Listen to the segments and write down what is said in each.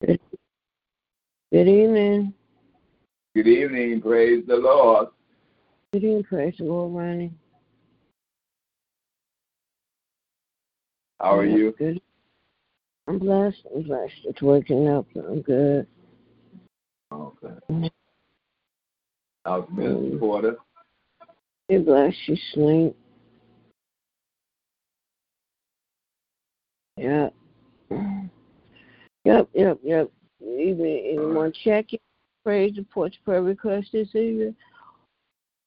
Good, evening. Good evening. Praise the Lord. Good evening. Praise the Lord, Ronnie. How are you? Good. I'm blessed. I'm blessed. It's waking up. I'm good. Okay. Mm-hmm. How's Miss Porter? Um, You're blessed. You sleep. Yeah. Yep, yep, yep. Even anyone checking? Praise reports prayer request this evening.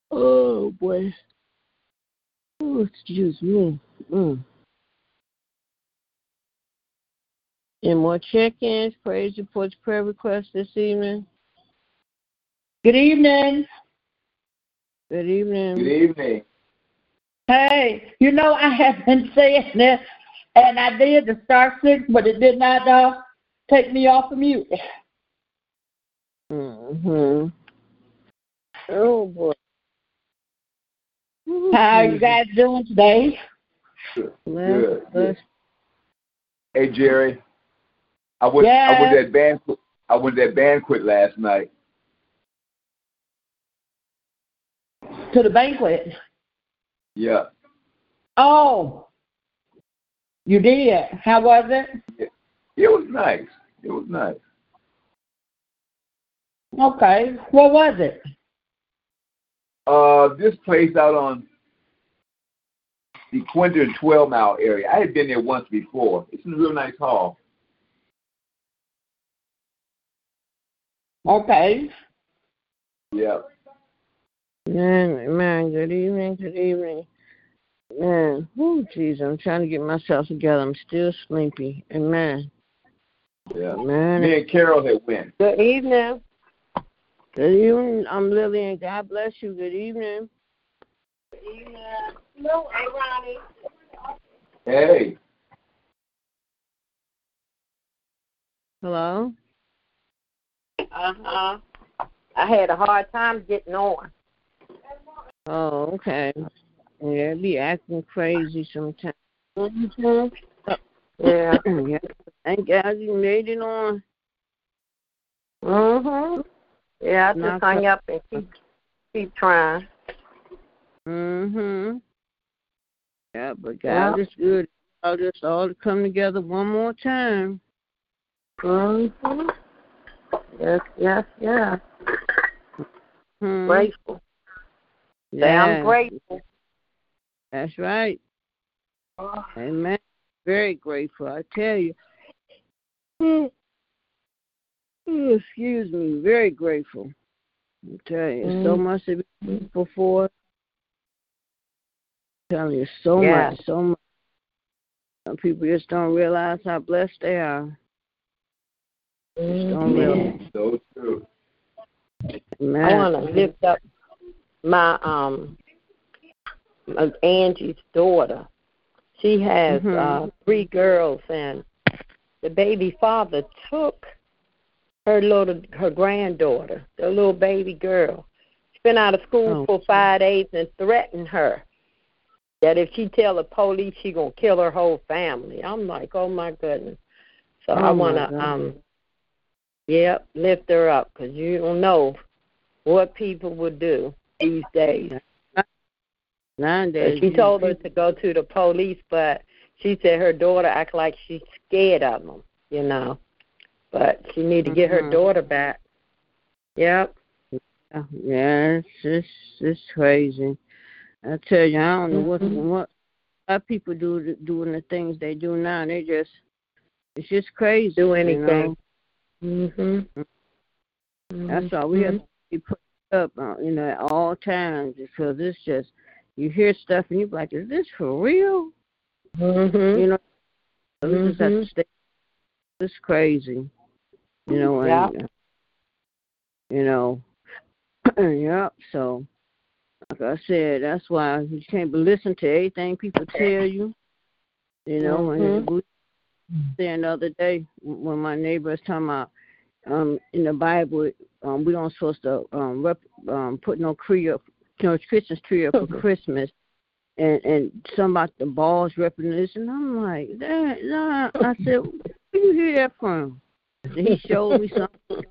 Oh boy. Oh, excuse me. Mm. Any more check-ins, praise reports, prayer requests this evening? Good evening. Good evening. Good evening. Hey, you know I have been saying this, and I did the star six, but it did not uh, take me off of mute. Mm-hmm. Oh boy. How are you guys doing today? Good. Bless, Good. Hey Jerry. I went I Yes. went to that banquet I went to that banquet last night. To the banquet. Yeah. Oh, you did. How was it? It was nice. It was nice. Okay. What was it? Uh this place out on the Quinter and Twelve Mile area. I had been there once before. It's in a real nice hall. Okay. Yeah. Man, man, good evening, good evening. Man, oh jeez, I'm trying to get myself together. I'm still sleepy. Amen. Yeah. Man. Me and Carol had went. Good evening. Good evening. I'm Lillian. God bless you. Good evening. Evening. No, hey, Ronnie. Hey. Hello? Uh-huh. I had a hard time getting on. Oh, okay. Yeah, be acting crazy sometimes. Mm-hmm. Yeah. yeah. Thank God you made it on. Mhm. Yeah, I just hung up and keep keep trying. Mhm. Yeah, but. God is good. All just all to come together one more time. Mhm. Yes, yes, yes. Hmm. Grateful. Say Yeah, I'm grateful. That's right. Amen. Very grateful. I tell you. Mm. Oh, excuse me. Very grateful. Okay, tell you, so Mm. much to be grateful for. I'm telling you, so Yeah. much, so much. Some people just don't realize how blessed they are. Just don't realize. So true. Amen. I want to lift up my um my Angie's daughter. She has Mhm. uh three girls, and the baby father took her little her granddaughter, the little baby girl. She's been out of school Oh. for five days and threatened her that if she tell the police, she gonna kill her whole family. I'm like, oh my goodness. So I Oh, want to um, yep, lift her up because you don't know what people would do these days. Nowadays, She told her to go to the police, but she said her daughter act like she's scared of them, you know. But she need to get her Mhm. daughter back. Yep. Yeah, it's it's it's crazy. I tell you, I don't know what Mhm. what how people do doing the things they do now. They just it's just crazy. Do you anything. know? Mhm. That's why we have to be put up, uh, you know, at all times because it's just you hear stuff and you're like, is this for real? Mhm. You know, just have Mhm. to stay. It's crazy. You know, and uh, you know, yep. So, like I said, that's why you can't listen to everything people tell you. You know, Mhm. and we saying the other day when my neighbor was talking about um in the Bible, um we don't supposed to um rep, um put no tree up, no Christmas tree up for Christmas. And and some about the balls ripping this, and I'm like, that, nah. I said, where you hear that from? And he showed me something.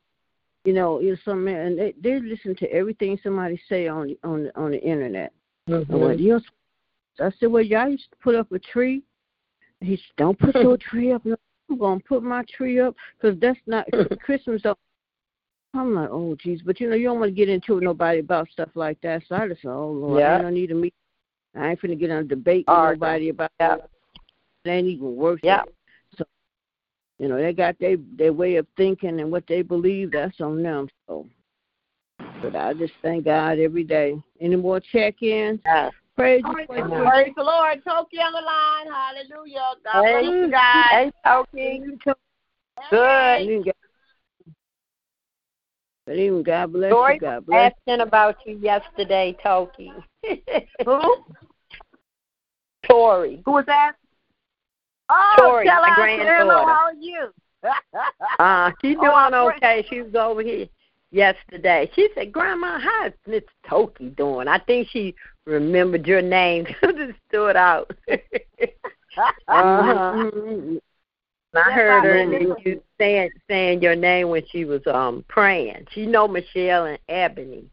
You know, you know, some man, and they they listen to everything somebody say on the on the, on the internet. And what, Mhm. you know, so I said, well, y'all used to put up a tree. He said, don't put your tree up. No, I'm gonna put my tree up because that's not Christmas. Don't. I'm like, oh, geez, but you know, you don't want to get into it with nobody about stuff like that. So I just said, oh Lord, Yeah. I don't need to meet. I ain't finna get in a debate with Argue. nobody about Yeah. it. It ain't even worth Yeah. it. So, you know, they got their their way of thinking and what they believe. That's on them. So, but I just thank God every day. Any more check-ins? Yeah. Praise Amen. the Praise the Lord. Toki on the line. Hallelujah. God Hey, bless you guys. Hey, Toki. Good. Lord. But even God bless Joy you. God bless. asking about you yesterday, Toki. Who? Tori. Who was that? Oh, Tori, tell my her I said hello. granddaughter. How are you? Uh, she's Oh, doing I'm okay. She was over here yesterday. She said, Grandma, how is Miss Toki doing? I think she remembered your name because it stood out. uh-huh. I Yes, heard I her and you saying saying your name when she was um praying. She know Michelle and Ebony.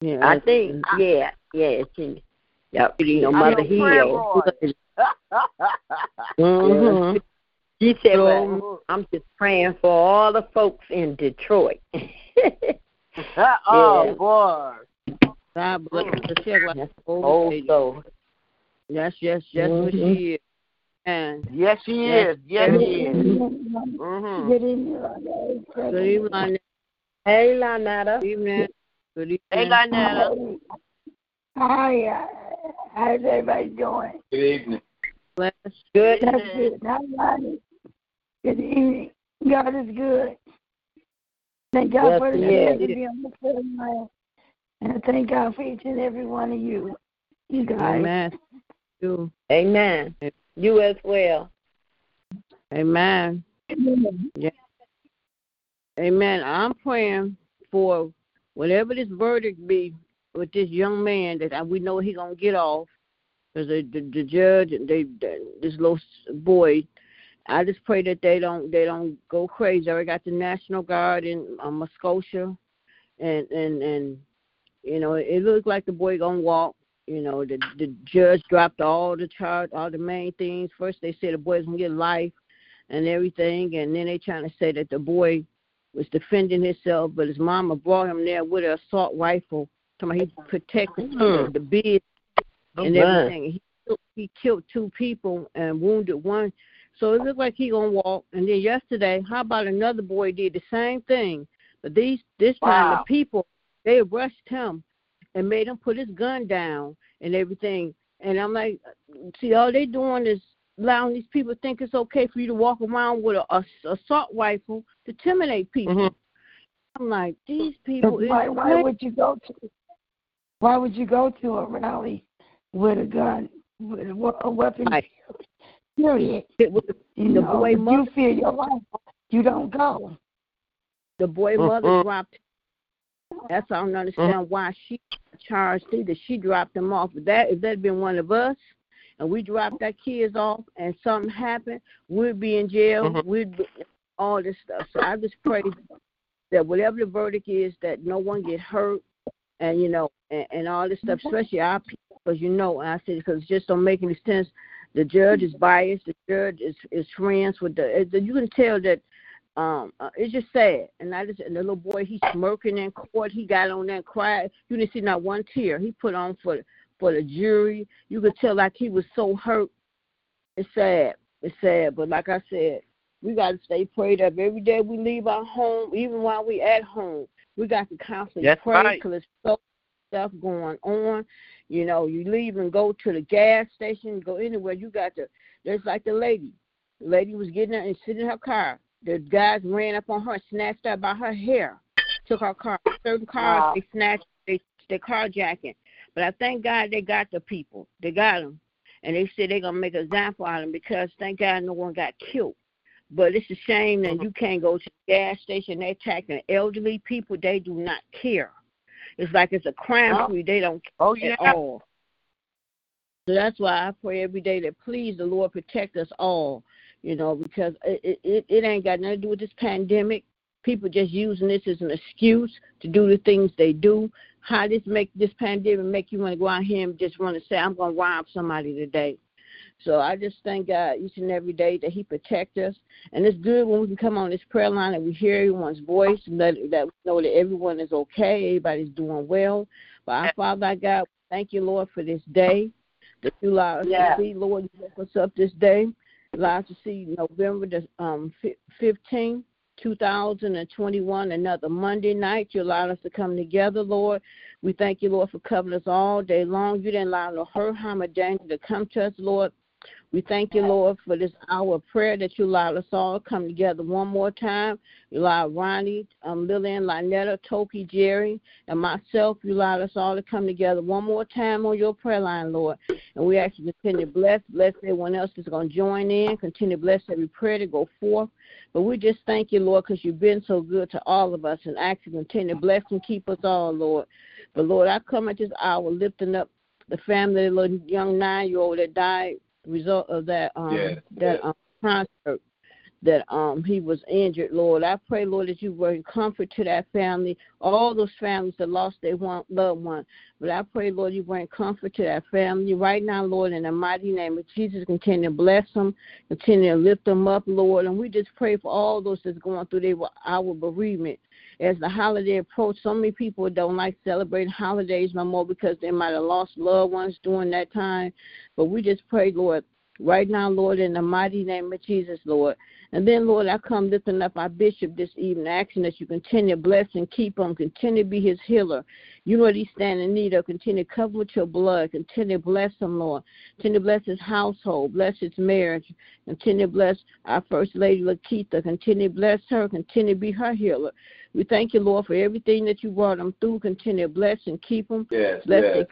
Yeah, I think yeah, yeah, she yep, you know, Mother Hill. Mhm. She said, Well, I'm just praying for all the folks in Detroit. oh, Yeah. boy. God bless. She like old oh so Yes, yes, yes, Mhm. she is. And Yes, she Yes. is. Yes, Good she is. Mm-hmm. Good evening, Rhonda. good evening. Hey Lanetta. Good evening. Good evening. Hey, Lynetta. Hi, uh, how's everybody doing? Good evening. Bless. Good. That's good. Hi, Ronnie. Good evening. God is good. Thank God Yes, for the he chance is. to be on the phone line. And I thank God for each and every one of you. You guys. Amen. You. Amen. You as well. Amen. Amen. I'm praying for whatever this verdict be with this young man that I, we know he gonna get off, because the, the the judge and they the, this little boy I just pray that they don't they don't go crazy. I got the National Guard in um, Kenosha, and and and you know it looks like the boy gonna walk. You know the the judge dropped all the charge, all the main things. First they said the boy's gonna get life and everything, and then they trying to say that the boy was defending himself, but his mama brought him there with an assault rifle. Talking about he protected mm. the, the bid and everything. He he killed two people and wounded one. So it looked like he gonna walk. And then yesterday, how about another boy did the same thing? But these this wow. time the people they rushed him and made him put his gun down and everything. And I'm like, see, all they're doing is allowing these people to think it's okay for you to walk around with a, a assault rifle to intimidate people. Mm-hmm. I'm like, these people. Why, why would you go to? Why would you go to a rally with a gun, with a, weapon? Right. Period. It was, you the know, boy mother, you fear your life. You don't go. The boy mm-hmm. mother dropped. That's I don't understand mm-hmm. why she charged either. She dropped him off. If that if that had been one of us, and we dropped our kids off, and something happened, we'd be in jail. Mm-hmm. We'd be, all this stuff. So I just pray that whatever the verdict is, that no one get hurt, and you know, and, and all this stuff, especially our people, because you know, I said because it just don't make any sense. The judge is biased. The judge is is friends with the. You can tell that um uh, it's just sad. And i just and the little boy he's smirking in court. He got on there and cried. You didn't see not one tear. He put on for for the jury. You could tell like he was so hurt. It's sad. It's sad. But like i said we got to stay prayed up. Every day we leave our home even while we at home we got to constantly That's pray because right. there's so stuff going on. You know you leave and go to the gas station go anywhere. You got to there's like the lady. The lady was getting there and sitting in her car the guys ran up on her, snatched her by her hair, took her car. Certain cars wow. they snatched, they they carjacking. But I thank God they got the people. They got them, and they said they're gonna make an example out of them because thank God no one got killed. But it's a shame that you can't go to the gas station. They're attacking elderly people. They do not care. It's like it's a crime oh. They don't care oh, yeah. at all. So that's why I pray every day that please the Lord protect us all you know, because it, it, it ain't got nothing to do with this pandemic. People just using this as an excuse to do the things they do. How this make this pandemic make you want to go out here and just want to say, I'm going to rob somebody today. So I just thank God each and every day that He protect us, and it's good when we can come on this prayer line and we hear everyone's voice and that that we know that everyone is okay, everybody's doing well. But our Father our God, thank you, Lord, for this day that you allow us yeah. to see, Lord. You woke us up this day allowed to see November the um, 15th, 2021, another Monday night. You allowed us to come together, Lord. We thank you, Lord, for covering us all day long. You didn't allow no hurt, harm, or danger to come to us, Lord. We thank you, Lord, for this hour of prayer that you allowed us all to come together one more time. You allowed Ronnie, um, Lillian, Lynetta, Toki, Jerry, and myself. You allowed us all to come together one more time on your prayer line, Lord. And we ask you to continue to bless, bless everyone else that's going to join in, continue to bless every prayer to go forth. But we just thank you, Lord, because you've been so good to all of us and ask you to continue to bless and keep us all, Lord. But Lord, I come at this hour lifting up the family, the little young nine year old that died result of that um yeah, that yeah. um concert that um he was injured, Lord. I pray, Lord, that you bring comfort to that family, all those families that lost their one loved one. But I pray, Lord, you bring comfort to that family right now, Lord, in the mighty name of Jesus. Continue to bless them, continue to lift them up, Lord. And we just pray for all those that's going through their our bereavement. As the holiday approach, so many people don't like celebrating holidays no more because they might have lost loved ones during that time. But we just pray, Lord, right now, Lord, in the mighty name of Jesus, Lord. And then, Lord, I come lifting up our bishop this evening, asking that you continue to bless and keep him, continue to be his healer. You know what he's standing in need of. Continue to cover with your blood. Continue to bless him, Lord. Continue to bless his household. Bless his marriage. Continue to bless our First Lady, Lakeitha. Continue to bless her. Continue to be her healer. We thank you, Lord, for everything that you brought them through. Continue to bless and keep them. Yes, bless yes.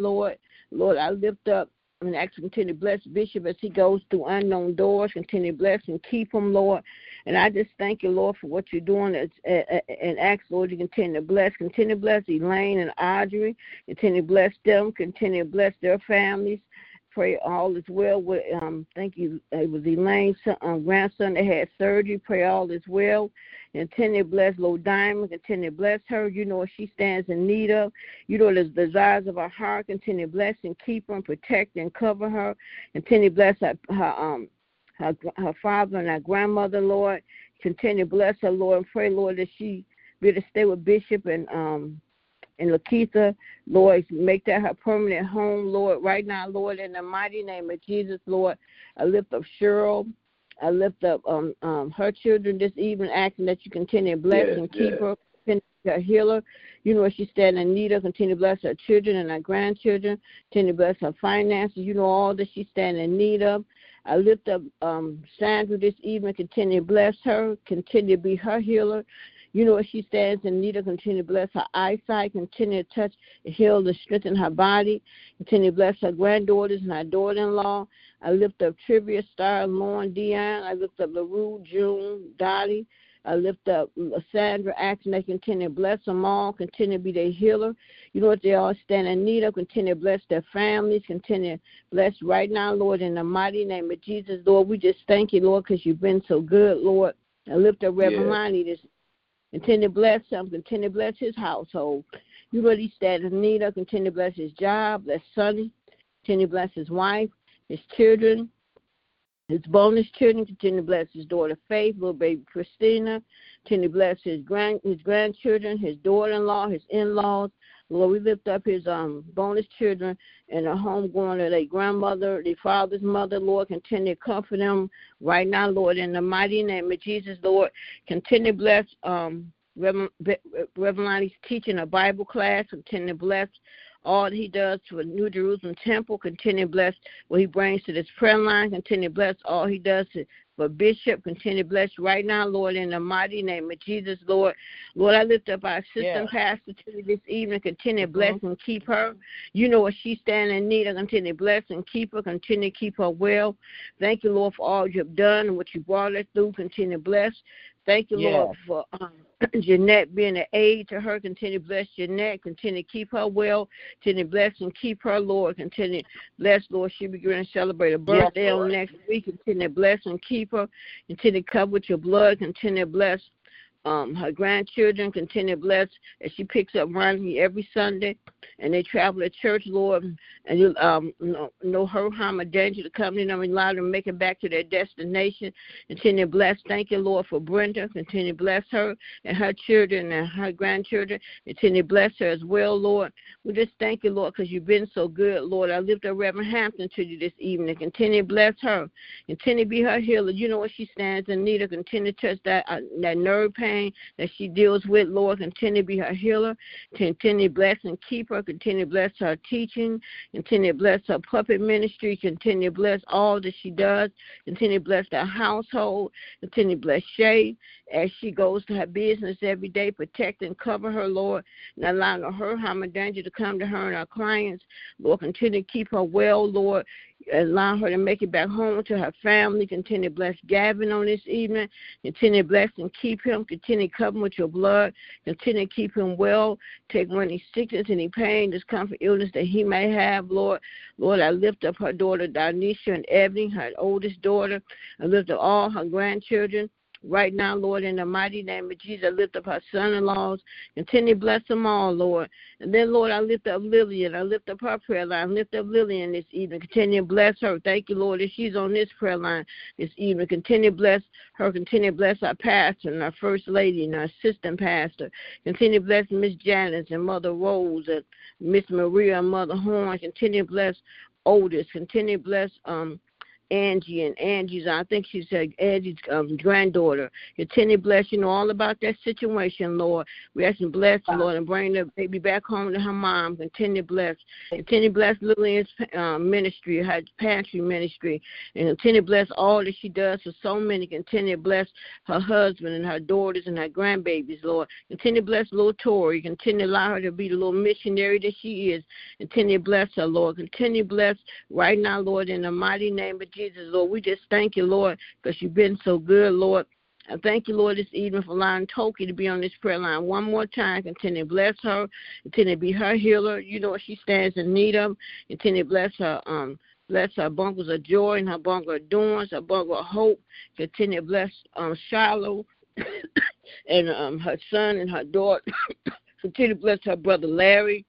Lord. Lord, I lift up and ask continue to bless Bishop as he goes through unknown doors. Continue to bless and keep him, Lord. And I just thank you, Lord, for what you're doing as, and ask, Lord, you continue to bless. Continue to bless Elaine and Audrey. Continue to bless them. Continue to bless their families. Pray all is well with um thank you it was Elaine's um, grandson that had surgery. Pray all is well. Continue to bless Lord Diamond. Continue to bless her. You know she stands in need of. You know the desires of her heart. Continue to bless and keep her and protect and cover her. Continue to bless her, her um her her father and her grandmother, Lord. Continue to bless her, Lord, and pray, Lord, that she be to stay with Bishop and um and Lakeitha, Lord, make that her permanent home, Lord, right now, Lord, in the mighty name of Jesus, Lord. I lift up Cheryl. I lift up um, um, her children this evening, asking that you continue to bless Yes, and keep yes. her, continue her healer. You know she's standing in need of. Continue to bless her children and her grandchildren. Continue to bless her finances. You know all that she's standing in need of. I lift up um, Sandra this evening. Continue to bless her. Continue to be her healer. You know what she stands in need of. Continue to bless her eyesight. Continue to touch, heal, and strengthen her body. Continue to bless her granddaughters and her daughter-in-law. I lift up Trivia, Star, Lauren, Dion. I lift up LaRue, June, Dottie. I lift up mm, Sandra, asking they continue to bless them all, continue to be their healer. You know what they all stand in need of. Continue to bless their families, continue to bless right now, Lord, in the mighty name of Jesus, Lord. We just thank you, Lord, because you've been so good, Lord. I lift up Reverend Yes. Lonnie this Continue to bless him. Continue to bless his household. You he stands in need of. Continue to bless his job. Bless Sonny. Continue to bless his wife, his children, his bonus children. Continue to bless his daughter Faith, little baby Christina. Continue to bless his grand his grandchildren, his daughter-in-law, his in-laws. Lord, we lift up his um bonus children and the home going to their grandmother, their father's mother, Lord. Continue to comfort them right now, Lord, in the mighty name of Jesus, Lord. Continue to bless um Reverend, Reverend teaching a Bible class. Continue to bless all he does for New Jerusalem Temple. Continue to bless what he brings to this prayer line. Continue to bless all he does to, for Bishop. Continue to bless right now, Lord, in the mighty name of Jesus, Lord. Lord, I lift up our assistant pastor to you this evening. Continue to bless mm-hmm. and keep her. You know what she's standing in need of. Continue to bless and keep her. Continue to keep her well. Thank you, Lord, for all you've done and what you brought us through. Continue to bless. Thank you, Lord, for um, Jeanette being an aid to her. Continue to bless Jeanette. Continue to keep her well. Continue to bless and keep her, Lord. Continue to bless, Lord. She'll be going to celebrate her Yes, birthday on next week. Continue to bless and keep her. Continue to cover with your blood. Continue to bless um, her grandchildren. Continue to bless as she picks up Ronnie every Sunday. And they travel to church, Lord, and you um, no, no hurt, harm, or danger to come to them allow them to make it back to their destination. Continue to bless. Thank you, Lord, for Brenda. Continue to bless her and her children and her grandchildren. Continue to bless her as well, Lord. We just thank you, Lord, because you've been so good, Lord. I lift up Reverend Hampton to you this evening. Continue to bless her. Continue to be her healer. You know what she stands in need of. Continue to touch that uh, that nerve pain that she deals with, Lord. Continue to be her healer. Continue to bless and keep her. Continue to bless her teaching. Continue to bless her puppet ministry. Continue to bless all that she does. Continue to bless her household. Continue to bless Shay as she goes to her business every day. Protect and cover her, Lord. Not allowing her harm and danger to come to her and our clients. Lord, continue to keep her well, Lord. Allow her to make it back home to her family. Continue to bless Gavin on this evening. Continue to bless and keep him. Continue to cover him with your blood. Continue to keep him well. Take away any sickness, any pain, discomfort, illness that he may have, Lord. Lord, I lift up her daughter, Donisha and Ebony, her oldest daughter. I lift up all her grandchildren. Right now, Lord, in the mighty name of Jesus, I lift up her son in laws. Continue to bless them all, Lord. And then, Lord, I lift up Lillian. I lift up her prayer line. Lift up Lillian this evening. Continue to bless her. Thank you, Lord, that she's on this prayer line this evening. Continue to bless her. Continue to bless our pastor and our first lady and our assistant pastor. Continue to bless Miss Janice and Mother Rose and Miss Maria and Mother Horn. Continue to bless Otis. Continue to bless um Angie and Angie's, I think she said Angie's um, granddaughter. Continue to bless, you know, all about that situation, Lord. We ask and bless the Lord and bring the baby back home to her mom. Continue bless. Continue bless Lillian's um, ministry, her pantry ministry, and continue bless all that she does for so many. Continue bless her husband and her daughters and her grandbabies, Lord. Continue bless little Tori. Continue allow her to be the little missionary that she is. Continue bless her, Lord. Continue bless right now, Lord, in the mighty name of Jesus, Lord. We just thank you, Lord, because you've been so good, Lord. I thank you, Lord, this evening for allowing Toki to be on this prayer line one more time. Continue to bless her. Continue to be her healer. You know what she stands in need of. Continue to bless her um Bless her bungles of joy and her bungle of doings, her bungle of hope. Continue to bless um, Shiloh and um, her son and her daughter. Continue to bless her brother Larry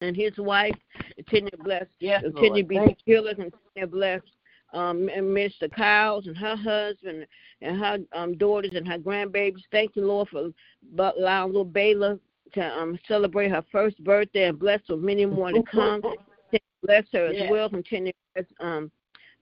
and his wife. Continue to bless. Yes, continue to be the killer. Continue to bless um, and Mr. Kyles and her husband and her um, daughters and her grandbabies. Thank you, Lord, for allowing little Baylor to um, celebrate her first birthday and bless her many more to come. Bless her as well. Continue to bless um,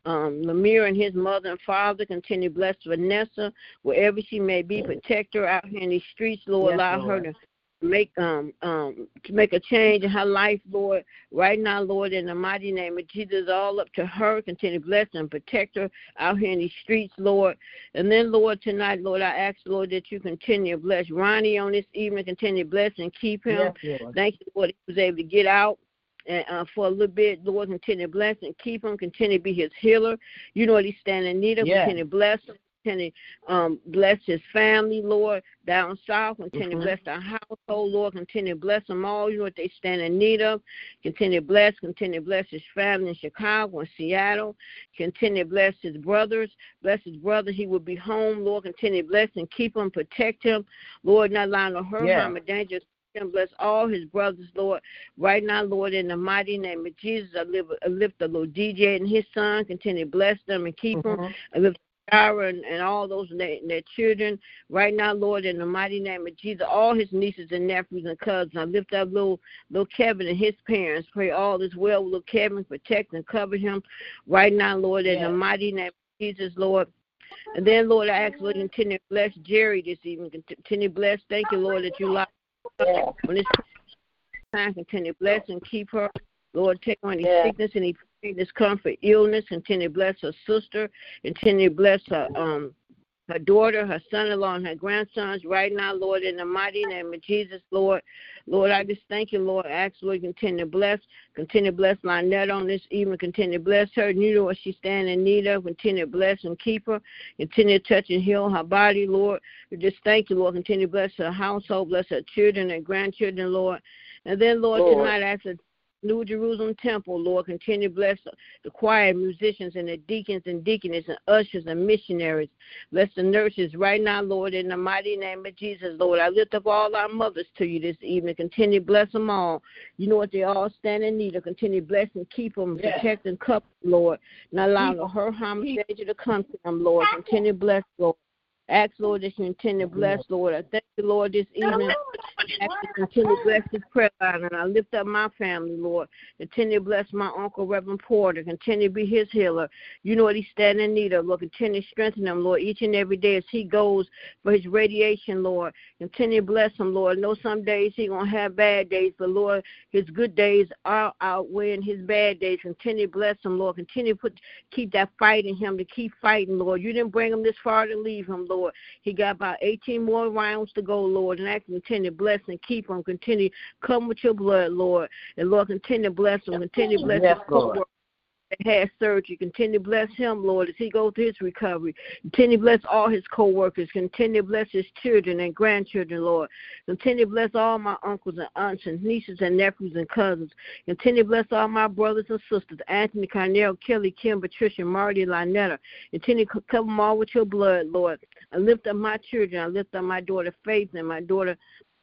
um, Lemire and his mother and father. Continue to bless Vanessa wherever she may be. Protect her out here in these streets, Lord. Yes, Allow Lord. her to make um um to make a change in her life, Lord. Right now, Lord, in the mighty name of Jesus, all up to her. Continue to bless and protect her out here in these streets, Lord. And then, Lord, tonight, Lord, I ask, Lord, that you continue to bless Ronnie on this evening. Continue to bless and keep him. Yes. Thank you, Lord, he was able to get out. And uh, for a little bit, Lord, continue to bless and keep him. Continue to be his healer. You know what he's standing in need of. Yes. Continue to bless him. Continue um, bless his family, Lord, down south. Continue Mhm. to bless our household, Lord. Continue to bless them all. You know what they stand in need of. Continue to bless. Continue to bless his family in Chicago and Seattle. Continue to bless his brothers. Bless his brother. He will be home, Lord. Continue to bless and keep him, protect him, Lord. Not allowing no hurt, Yeah. harm, or danger and bless all his brothers, Lord. Right now, Lord, in the mighty name of Jesus, I lift, I lift the little DJ and his son. Continue to bless them and keep them. Mhm. I lift Ira and, and all those and their, and their children. Right now, Lord, in the mighty name of Jesus, all his nieces and nephews and cousins. I lift up little little Kevin and his parents. Pray all is well with little Kevin. Protect and cover him. Right now, Lord, in the mighty name of Jesus, Lord. And then, Lord, I ask, Lord, continue to bless Jerry this evening. Continue to bless. Thank you, Lord, that you lock Yes. when it's time, continue to bless and keep her. Lord, take on any Yes. sickness, any pain, discomfort, illness. Continue to bless her sister. Continue to bless her um her daughter, her son-in-law, and her grandsons. Right now, Lord, in the mighty name of Jesus, Lord, Lord, I just thank you, Lord. I ask Lord, continue to bless, continue to bless Lynette on this evening. Continue to bless her. You know what she's standing in need of. Continue to bless and keep her. Continue to touch and heal her body, Lord. We just thank you, Lord. Continue to bless her household, bless her children and grandchildren, Lord. And then, Lord, Lord. tonight I ask that New Jerusalem Temple, Lord, continue to bless the choir musicians and the deacons and deaconess and ushers and missionaries. Bless the nurses right now, Lord, in the mighty name of Jesus, Lord. I lift up all our mothers to you this evening. Continue to bless them all. You know what they all stand in need of. Continue to bless and keep them, Yes. protect and cover, Lord. Not allow her harm, danger to come to them, Lord. Continue to bless, Lord. Ask, Lord, that you intend to bless, Lord. I thank you, Lord, this evening. Ask you continue to bless this prayer line, and I lift up my family, Lord. Continue to bless my uncle, Reverend Porter. Continue to be his healer. You know what he's standing in need of, Lord. Continue to strengthen him, Lord, each and every day as he goes for his radiation, Lord. Continue to bless him, Lord. I know some days he gonna have bad days, but Lord, his good days are outweighing his bad days. Continue to bless him, Lord. Continue to put keep that fight in him to keep fighting, Lord. You didn't bring him this far to leave him, Lord. He got about 18 more rounds to go, Lord. And I continue to bless and keep him. Continue come with your blood, Lord. And Lord, continue to bless him. Continue to bless Yes, his Lord. Had surgery. Continue to bless him, Lord, as he goes through his recovery. Continue to bless all his co-workers. Continue to bless his children and grandchildren, Lord. Continue to bless all my uncles and aunts and nieces and nephews and cousins. Continue to bless all my brothers and sisters, Anthony, Carnell, Kelly, Kim, Patricia, Marty, Lynetta. Continue to cover them all with your blood, Lord. I lift up my children. I lift up my daughter Faith and my daughter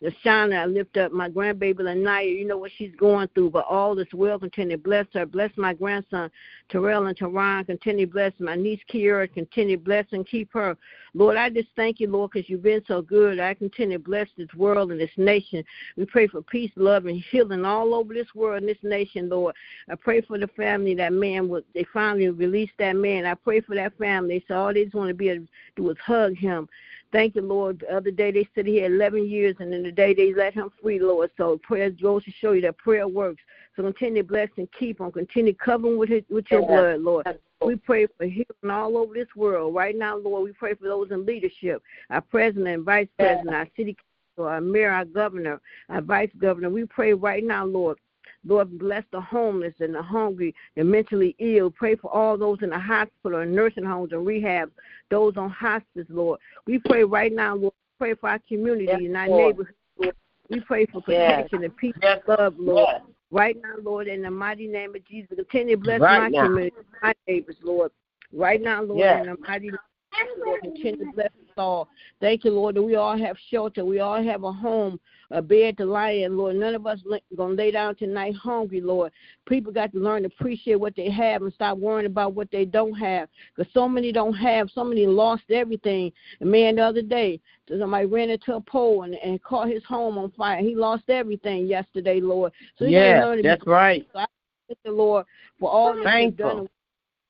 Lashana, I lift up my grandbaby Lanaya. You know what she's going through, but all is well. Continue to bless her. Bless my grandson Terrell and Teron. Continue to bless my niece Kiera. Continue to bless and keep her. Lord, I just thank you, Lord, because you've been so good. I continue to bless this world and this nation. We pray for peace, love, and healing all over this world and this nation, Lord. I pray for the family that man would they finally release that man. I pray for that family. So all they just want to be able to do is hug him. Thank you, Lord. The other day they said he had 11 years, and then the day they let him free, Lord. So prayer goes to show you that prayer works. So continue to bless and keep him. Continue covering with his, with your Yes. blood, Lord. We pray for healing all over this world. Right now, Lord, we pray for those in leadership, our president and vice president, our city council, our mayor, our governor, our vice governor. We pray right now, Lord. Lord, bless the homeless and the hungry, the mentally ill. Pray for all those in the hospital and nursing homes and rehabs, those on hospice, Lord. We pray right now, Lord. Pray for our community Yes, and our Lord. neighborhood, Lord. We pray for Yes. protection and peace Yes. and love, Lord. Yes. Right now, Lord, in the mighty name of Jesus, continue to bless Right my now. community, my neighbors, Lord. Right now, Lord, Yes. in the mighty name of Jesus, Lord, continue to bless us all. Thank you, Lord, that we all have shelter. We all have a home, a bed to lie in, Lord. None of us going to lay down tonight hungry, Lord. People got to learn to appreciate what they have and stop worrying about what they don't have. Because so many don't have, so many lost everything. And man, the other day, somebody ran into a pole and, and caught his home on fire. He lost everything yesterday, Lord. So we Yes, gotta learn to be that's right. so I thank the Lord for all that you've done in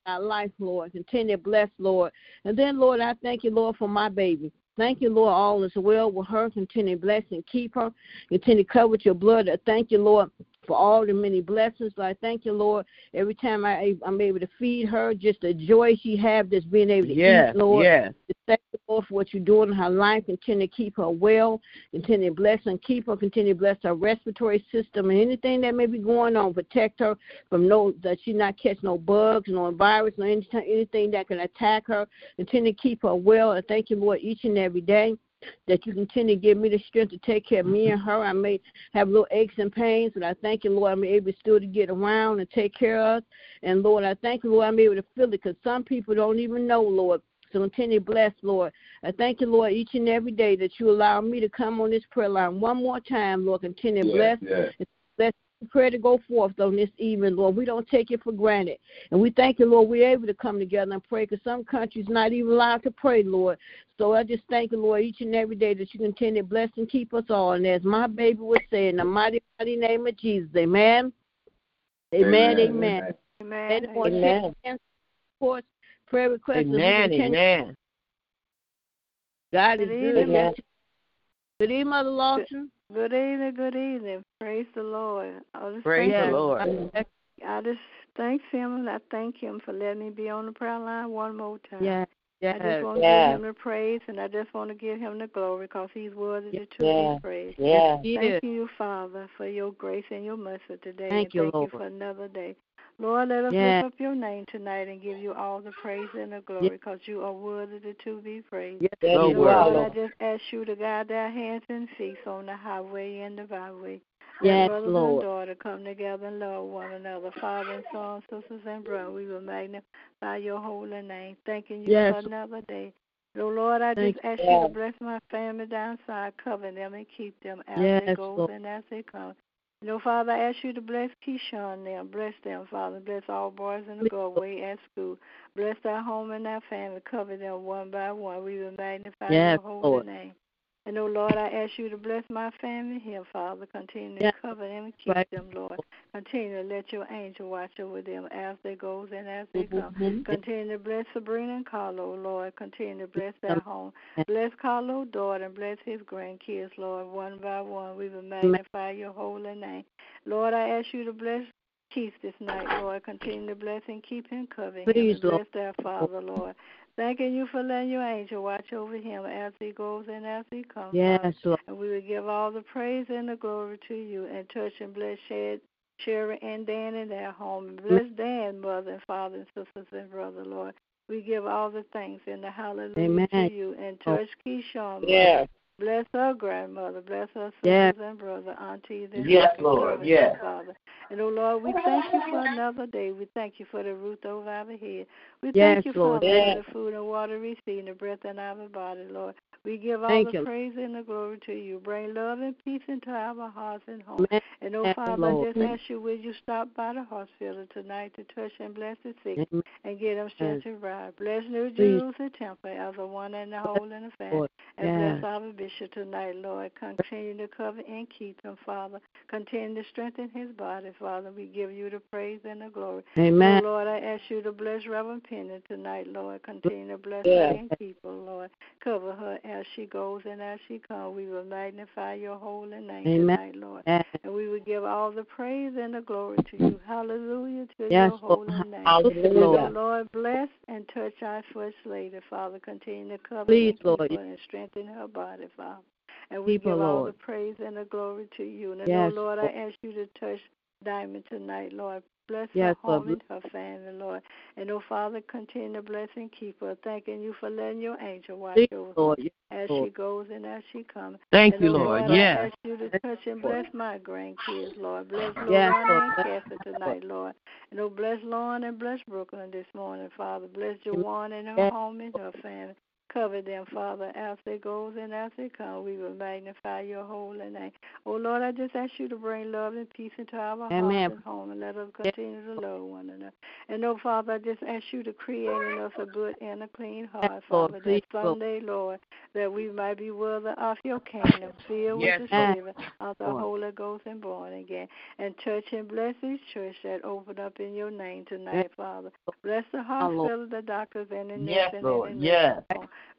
our life, Lord. Continue to bless, Lord. And then, Lord, I thank you, Lord, for my baby. Thank you, Lord, all is well with her. Continue to bless and keep her. Continue to cover with your blood. Thank you, Lord, for all the many blessings. I thank you, Lord, every time I, I'm able to feed her, just the joy she have just being able to Yes, eat, Lord. yes. Just Thank you, Lord, for what you're doing in her life. Continue to keep her well. Continue to bless and keep her. Continue to bless her respiratory system and anything that may be going on. Protect her from no that she not catch no bugs, no virus, no anything, anything that can attack her. Continue to keep her well. And thank you, Lord, each and every day that you continue to give me the strength to take care of me and her. I may have little aches and pains, but I thank you, Lord, I'm able still to get around and take care of. And Lord, I thank you, Lord, I'm able to feel it because some people don't even know, Lord. So continue to bless, Lord. I thank you, Lord, each and every day that you allow me to come on this prayer line one more time, Lord. Continue to bless. yes. Bless prayer to go forth on this evening, Lord. We don't take it for granted. And we thank you, Lord, we're able to come together and pray because some countries not even allowed to pray, Lord. So I just thank you, Lord, each and every day that you continue to bless and keep us all. And as my baby would say, in the mighty, mighty name of Jesus, amen. Amen, amen. Amen. Anyone Amen. have reports, prayer requests? as we Amen, continue- amen. God is Good good. evening. Yes. Good evening, Mother Lawson. Good evening, good evening. Praise the Lord. I just Praise thank the Lord. I just thank him and I thank him for letting me be on the prayer line one more time. Yes. I just Yes. want to Yes. give him the praise and I just want to give him the glory because he's worthy to Yes. be praised. Yeah. He Thank is. you, Father, for your grace and your mercy today. Thank and you, thank Lord. you for another day. Lord, let us Yes. lift up your name tonight and give you all the praise and the glory because you are worthy to be praised. Yes, Yes, he Lord. I just ask you to guide our hands and feet on the highway and the byway. Yes, brothers Lord. and daughter come together and love one another. Father and son, sisters and brothers, we will magnify your holy name. Thanking you Yes. for another day. So Lord, I Thank just ask you. you to bless my family downside, cover them and keep them as they go Lord. and as they come. You know, Father, I ask you to bless Keyshawn and them. Bless them, Father. Bless all boys and the girls way at school. Bless their home and their family. Cover them one by one. We will magnify Yes, your holy Lord. name. And oh Lord, I ask you to bless my family here, Father. Continue to cover them and keep Right. them, Lord. Continue to let your angel watch over them as they go and as they come. Mhm. Continue to bless Sabrina and Carlo, Lord. Continue to bless their home. Bless Carlo's daughter and bless his grandkids, Lord, one by one. We will magnify your holy name. Lord, I ask you to bless Keith this night, Lord. Continue to bless and keep him covered. Please, him and Lord. bless their father, Lord. Thanking you for letting your angel watch over him as he goes and as he comes. Yes, Lord. And we will give all the praise and the glory to you and touch and bless Shed, Sherry and Dan in their home. And bless Dan, mother and father and sisters and brother, Lord. We give all the thanks and the hallelujah Amen. to you and oh. touch Keyshawn. mother. Yes. Bless her grandmother. Bless her sisters Yes. and brother, aunties and Yes, Lord. Yes. Father. And oh Lord, we thank you for another day. We thank you for the roof over our head. We Yes, thank you, Lord. Father, Yes. for the food and water we see and the breath in our body, Lord. We give all Thank the you. praise and the glory to you. Bring love and peace into our hearts and homes. Amen. And oh Father, Lord. I just ask you, will you stop by the hospital tonight to touch and bless the sick Amen. and get them strength Yes. to ride. Bless New Jews Jerusalem Temple as a one and the whole and the family. And bless our bishop tonight, Lord. Continue to cover and keep him, Father. Continue to strengthen his body, Father. We give you the praise and the glory. Amen. Oh, Lord, I ask you to bless Reverend Penny tonight, Lord. Continue to bless Yes. her and keep her, Lord. Cover her as she goes and as she comes. We will magnify your holy name Amen. tonight, Lord. And we will give all the praise and the glory to you. Hallelujah to Yes, your Lord. holy name. Hallelujah. Lord, bless and touch our first lady, Father. Continue to cover Please, Lord. her and strengthen her body, Father. And we Keep give all Lord. the praise and the glory to you. And Yes, oh, Lord, I ask you to touch Diamond tonight, Lord. bless Yes, her home Lord. and her family, Lord. And oh Father, continue to bless and keep her. Thanking you for letting your angel watch Thank over you, her Lord. Yes, as Lord. she goes and as she comes. Thank And you, oh Lord. Lord, I Yes. ask you to touch and bless my grandkids, Lord. Bless Yes, Lorana Lord. and Thank Kathy tonight, Lord. And oh, bless Lauren and bless Brooklyn this morning, Father. Bless Amen. Jawan and her Yes. home and her family. Cover them, Father, as they goes and as they come. We will magnify your holy name. Oh Lord, I just ask you to bring love and peace into our Amen. hearts and home and let us continue to love one another. And oh Father, I just ask you to create in us a good and a clean heart, Father, Please, that Lord. Sunday, Lord, that we might be worthy of your kingdom, filled Yes, with the Lord. Spirit of the Holy Ghost and born again. And touch and bless each church that opened up in your name tonight, Father. Bless the Lord. hospital, the doctors, and the Yes, nurses Lord. and the Yes.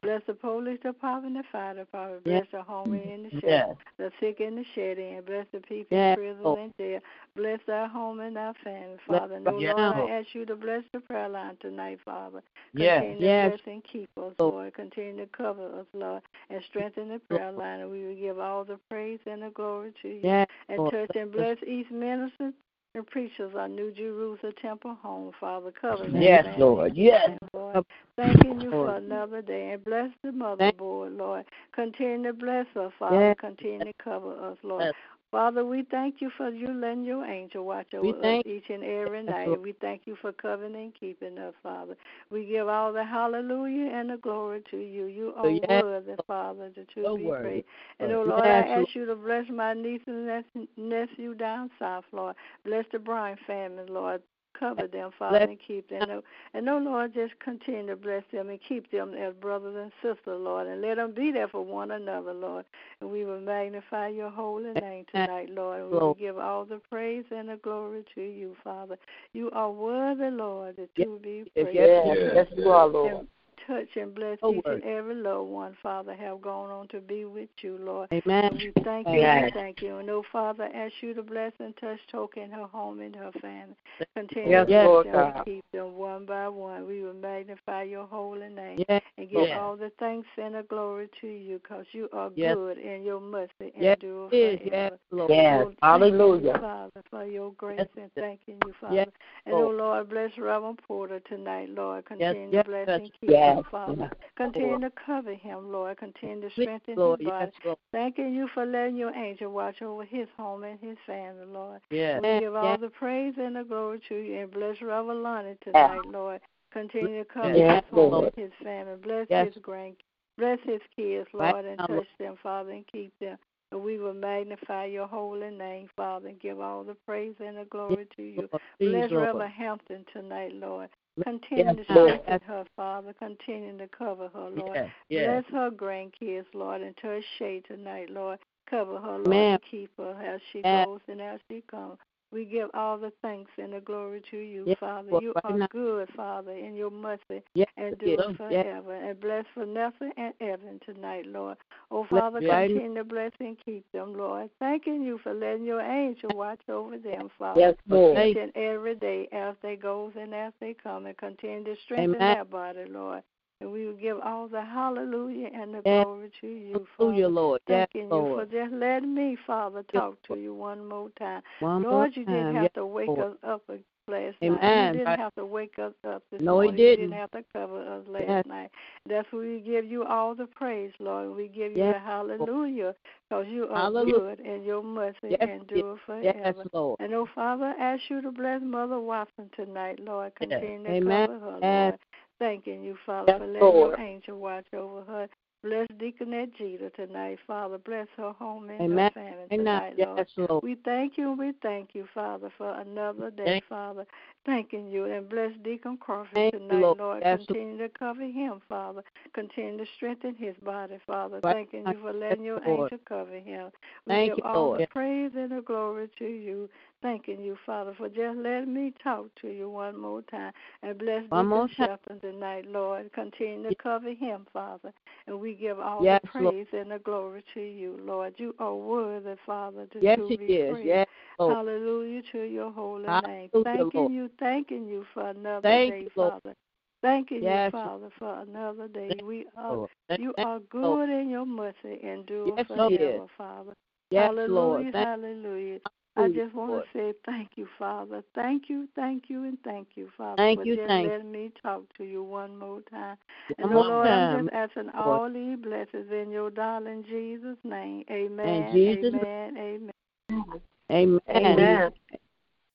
Bless the police department, the fire department. Bless Yes. the home in the shelter, Yes. the sick in the shed in. Bless the people Yes, in prison Lord. and jail. Bless our home and our family, Father. No, Yes, Lord, I ask you to bless the prayer line tonight, Father. Yes. Continue to Yes. bless and keep us, Lord. Continue to cover us, Lord, and strengthen the prayer line. And we will give all the praise and the glory to you. Yes, And touch and bless each minister and preachers our New Jerusalem Temple home, Father. Cover them. Yes, family, Lord. Yes. Lord. Thanking you for another day. And bless the Thank- motherboard, Lord. Continue to bless her, Father. Yes. Continue to cover us, Lord. Yes. Father, we thank you for you letting your angel watch over us each and every night. We thank you for covering and keeping us, Father. We give all the hallelujah and the glory to you. You are Yes. worthy, Father, to, So be worthy. praised. And, oh Yes, Lord, I ask you to bless my niece and nephew down south, Lord. Bless the Bryan family, Lord. Cover them, Father, and keep them. And oh Lord, just continue to bless them and keep them as brothers and sisters, Lord, and let them be there for one another, Lord. And we will magnify your holy name tonight, Lord. And we will give all the praise and the glory to you, Father. You are worthy, Lord, that you will be Yes, praised. yes, Yes. Yes, you are, Lord. And touch and bless Oh, each word. and every loved one, Father, have gone on to be with you, Lord. Amen. We thank you, we thank you. And oh Father, ask you to bless and touch Token her home and her family. Continue Yes, to bless Lord them and keep them one by one. We will magnify your holy name Yes, and give Yes. all the thanks and the glory to you because you are Yes. good and your mercy Yes, endure forever. Yes, Lord. Yes. Oh, Hallelujah. You, Father, for your grace Yes. and thanking you, Father. Yes, and oh Lord. Lord, bless Reverend Porter tonight, Lord. Continue yes, to bless yes, and keep yes, him, Father. yes, Continue to cover him, Lord. Continue to strengthen Lord. his body. Yes, Thanking you for letting your angel watch over his home and his family, Lord. Yes. We give all yes. the praise and the glory to you and bless Reverend Lonnie tonight, Lord. Continue to cover Yes, his home Lord. and his family. Bless Yes. his grand bless his kids, Lord, and now, touch them, Father, and keep them. And we will magnify your holy name, Father, and give all the praise and the glory to you. Lord. Please, Bless Lord. Reverend Hampton tonight, Lord. Continue Yes, to strengthen her, Father. Continue to cover her, Lord. Yes, yes. Bless her grandkids, Lord, into touch shade tonight, Lord. Cover her, Lord, keep her as she goes and as she comes. We give all the thanks and the glory to you, Yes, Father. Lord, You right are now. good, Father, and your mercy Yes, do yes, forever. And bless Vanessa and Evan tonight, Lord. Oh, Father. Continue to bless and keep them, Lord. Thanking you for letting your angel watch over them, Father Yes, Lord. Each and every day as they goes and as they come and continue to strengthen Amen. their body, Lord. And we will give all the hallelujah and the Yes. glory to you, Hallelujah, Father. Lord. Yes, Thanking you for just letting me, Father, Yes, talk to you one more time. One more Lord, you didn't time. have Yes, to wake Lord. us up last night. You didn't have to wake us up this No, he morning. You didn't. didn't have to cover us last Yes. night. That's why we give you all the praise, Lord. We give you Yes, the hallelujah because you are Hallelujah. good and your mercy Yes, endure forever. Yes, Lord. And oh, Father, I ask you to bless Mother Watson tonight, Lord. Yes. Continue to Amen. cover her, Yes. Lord. Thanking you, Father, Yes, for letting Lord. your angel watch over her. Bless Deaconette Jeter tonight, Father. Bless her home and Amen. her family Amen. tonight, Lord. Yes, Lord. We thank you and we thank you, Father, for another day, Thank- Father. Thanking you and bless Deacon Crawford Thank tonight, Lord. Lord. Continue to cover him, Father. Continue to strengthen his body, Father. Right. Thanking you for letting your Lord. angel cover him. We Thank give you, all Lord. the praise and the glory to you. Thanking you, Father, for just letting me talk to you one more time. And bless One Deacon more. Shelton tonight, Lord. Continue to cover him, Father. And we give all Yes, the Lord. praise and the glory to you, Lord. You are worthy, Father, to, Yes, to be is. praised. Yes, Lord. Hallelujah to your holy name. Thanking Lord. you, thanking you for another Thank day, you, Father. Thanking Yes, you, Father, for another day. Thank We are Thank- you are you, Lord. good and your mercy endure Yes, he forever, is. Father. Yes, hallelujah, Lord. Hallelujah. I just want to say thank you, Father. Thank you, thank you, and thank you, Father, Thank for you, just thank letting me talk to you one more time. Oh, one And more Lord, I'm just asking all these blessings in your darling Jesus' name. Amen. Jesus' amen. Amen. Amen. Amen.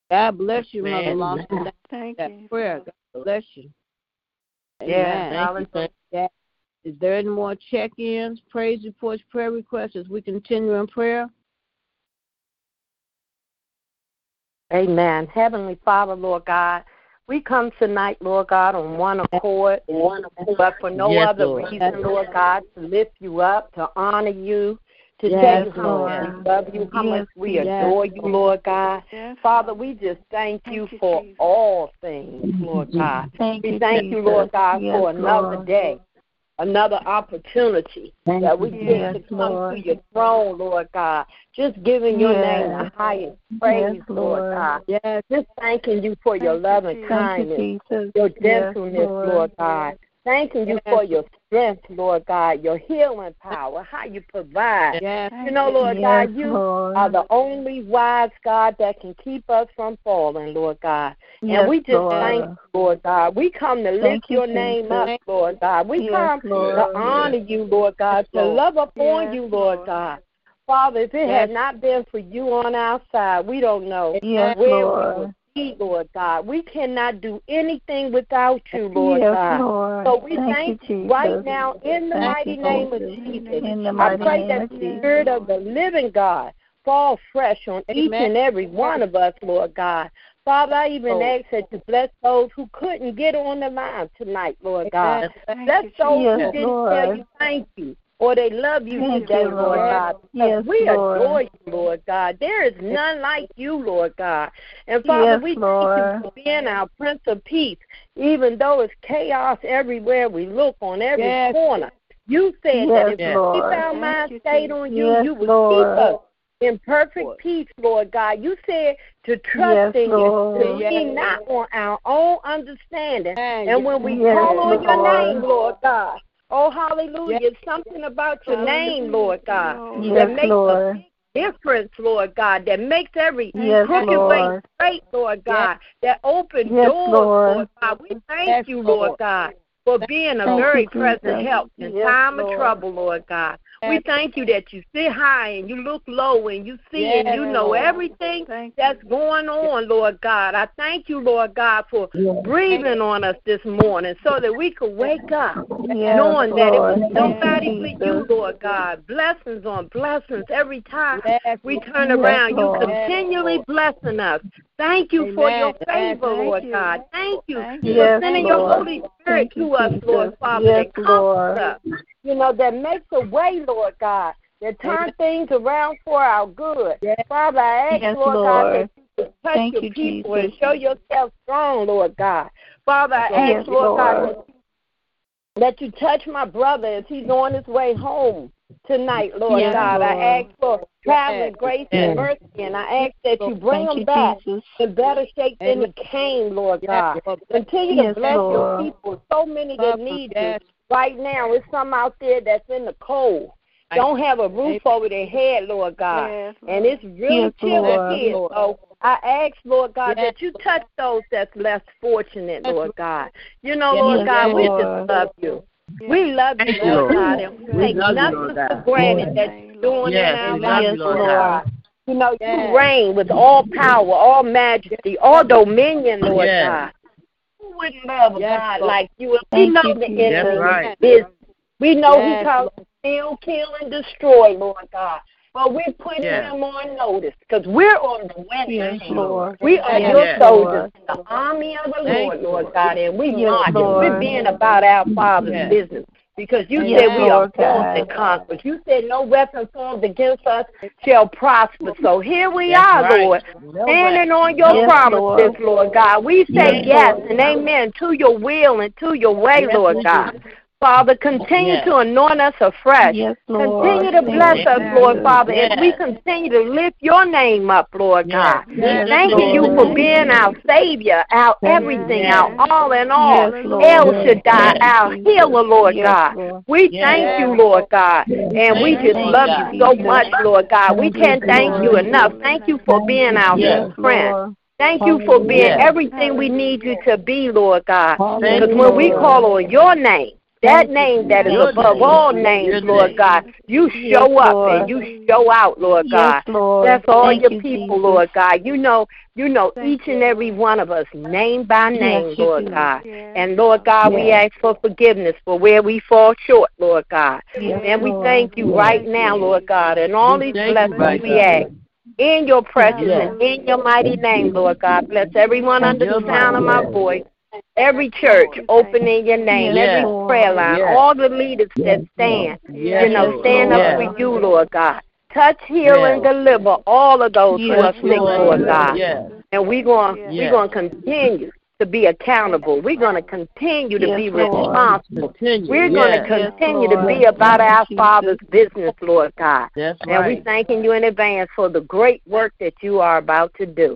God bless you, Mother Amen. Lawson. Thank that you. prayer. God bless you. Yeah, Amen. hallelujah. Thank you. That- Is there any more check-ins, praise reports, prayer requests as we continue in prayer? Amen. Heavenly Father, Lord God, we come tonight, Lord God, on one accord, but for no Yes, other Lord. reason, Lord God, to lift you up, to honor you, to Yes, tell you how Lord. much we love you, how Yes, much we yes. adore you, Lord God. Yes, Father, we just thank Thank you you, for Jesus. all things, Lord mm-hmm. God. Thank We you, thank you, Lord God, Yes, for another Lord. day, another opportunity that we Yes, get to come Lord. to your throne, Lord God. Just giving your name the highest praise, Yes, Lord Lord. God. Yes. Just thanking you for your Thank you, love and kindness, you, Jesus. your Yes, gentleness, Lord. Lord God. Thanking you Yes. for your strength, Lord God, your healing power, how you provide. Yes. You know, Lord Yes, God, you Lord. are the only wise God that can keep us from falling, Lord God. Yes, and we just Lord. thank you, Lord God. We come to lift Thank you, your name up, Lord God. We come Lord. to honor you, Lord God, to love upon you, Lord. God. Father, if it had not been for you on our side, we don't know Yes, where we would Lord God. We cannot do anything without you, Lord yes, God. Lord. So we Thank, thank you, you right now in the Thank mighty you, name of Jesus. Jesus. In the I pray that the Jesus. Spirit of the living God fall fresh on each Amen. and every one of us, Lord God. Father, I even Oh. ask that you bless those who couldn't get on the line tonight, Lord God. Thank Bless you, those Jesus. who didn't Lord. tell you thank you or they love you Thank today, you, Lord Lord. God. Yes, we Lord. adore you, Lord God. There is none like you, Lord God. And Father, Yes, we thank you for being our Prince of Peace, even though it's chaos everywhere we look on every Yes. corner. You said Yes, that if we keep our Thank mind stayed on you, Yes, you would Lord. keep us in perfect peace, Lord God. You said to trust Yes, in you, Lord. to lean not on our own understanding. Amen. And when we Yes, call on your name, Lord God, oh hallelujah, Yes. something about your name, Lord God, that Yes, makes a Lord. big difference, Lord God, that makes every Yes, crooked way Lord. straight, Lord God, that opens Yes, doors, Lord. Lord God. We thank Yes, you, Lord. Lord God, for being a Thank very present help in Yes, time of trouble, Lord God. We thank you that you sit high and you look low and you see Yes, and you know Lord. everything Thank that's going on, Lord God. I thank you, Lord God, for breathing on us this morning so that we could wake up Yes, knowing that it was Lord. nobody but you, you, Lord God. Blessings on blessings every time Yes. we turn Yes, around. You continually blessing us. Thank you for your favor, thank Lord you. God. Thank you Thank for. Yes, sending your Holy Spirit Thank you, to us, Lord Father, Yes, that comforts Lord. us. You know, that makes a way, Lord God, that turn Amen. things around for our good. Yes. Father, I ask, Yes, Lord, God, that you touch Thank your you, people Jesus. and show yourself strong, Lord God. Father, I Yes, ask, Lord God, that you touch my brother as he's on his way home tonight, Lord Yes, God. Lord. I ask for traveling grace Yes. and mercy, and I ask that you bring Thank you, back Jesus. in better shape than they came, Lord God. Lord. Continue to Yes, bless your people. So many that need you. Right now, there's some out there that's in the cold. Don't have a roof over their head, Lord God. And it's really Yes, chilly Lord. here. So I ask, Lord God, Yes. that you touch those that's less fortunate, Lord God. You know, Yes, Lord God, we Lord. just love you. We love you, Lord Lord. God, and we We take love you, nothing for granted that you're doing Yes, in our we you, lives, Lord Lord God. God. You know, Yes. you reign with all power, all majesty, all dominion, Lord Yes. God. Who wouldn't love a Yes, God Lord. like you? And we know you, the Jesus. enemy That's right. is. We know Yes, he comes to steal, kill, and destroy, Lord God. But we're putting Yes. him on notice because we're on the winning Yes. Lord. We are Yes, your Yes. in the army of the Thank Lord, Lord God, and we Yes, march. Lord. We're being about our Father's Yes. business because you Yes, said we are Lord born to conquer. You said no weapon formed against us shall prosper. So here we That's are, right. Lord, No standing way. on your Yes, promises, Lord. Lord God. We say Yes, yes and amen to your will and to your way, Yes, Lord we God. Do. Father, continue Yes. to anoint us afresh. Yes, Lord. Continue to bless us, Lord Father, as we continue to lift your name up, Lord God. Yes, Thanking you Lord. for being our Savior, our everything, Yes. our all in all. Yes, Lord. El Shaddai, Yes. our healer, Lord Yes, God. Lord. We Yes. thank you, Lord God. And we just Lord love God. you so much, Lord God. We can't thank you enough. Thank you for being our Yes, friend. Lord. Thank you for being Yes. everything we need you to be, Lord God. Because when we call on your name, that name that is above all names. Lord God, you show up and you show out, Lord God. Yes, That's all your people, Lord God. You know, you know each and every one of us, name by name, Yes, Lord. God. Yes. And Lord God, we ask for forgiveness for where we fall short, Lord God. And we thank you right now, Lord God, and all We these blessings right we ask. In your precious Yes. and in your mighty name, Lord God. Bless everyone under Your the sound of my voice. Every church opening your name, Yes, every prayer line, Yes. all the leaders that stand, Yes, you know, stand Yes. up for you, Lord God. Touch, heal, Yes. and deliver all of those who Yes, are sick, Lord. God. Yes. And we're going we're going to continue to be accountable. We're going to continue to Yes, be responsible. Continue. We're yes. going to Yes, continue to be about our. Father's business, Lord God. That's And we right. thanking you in advance for the great work that you are about to do.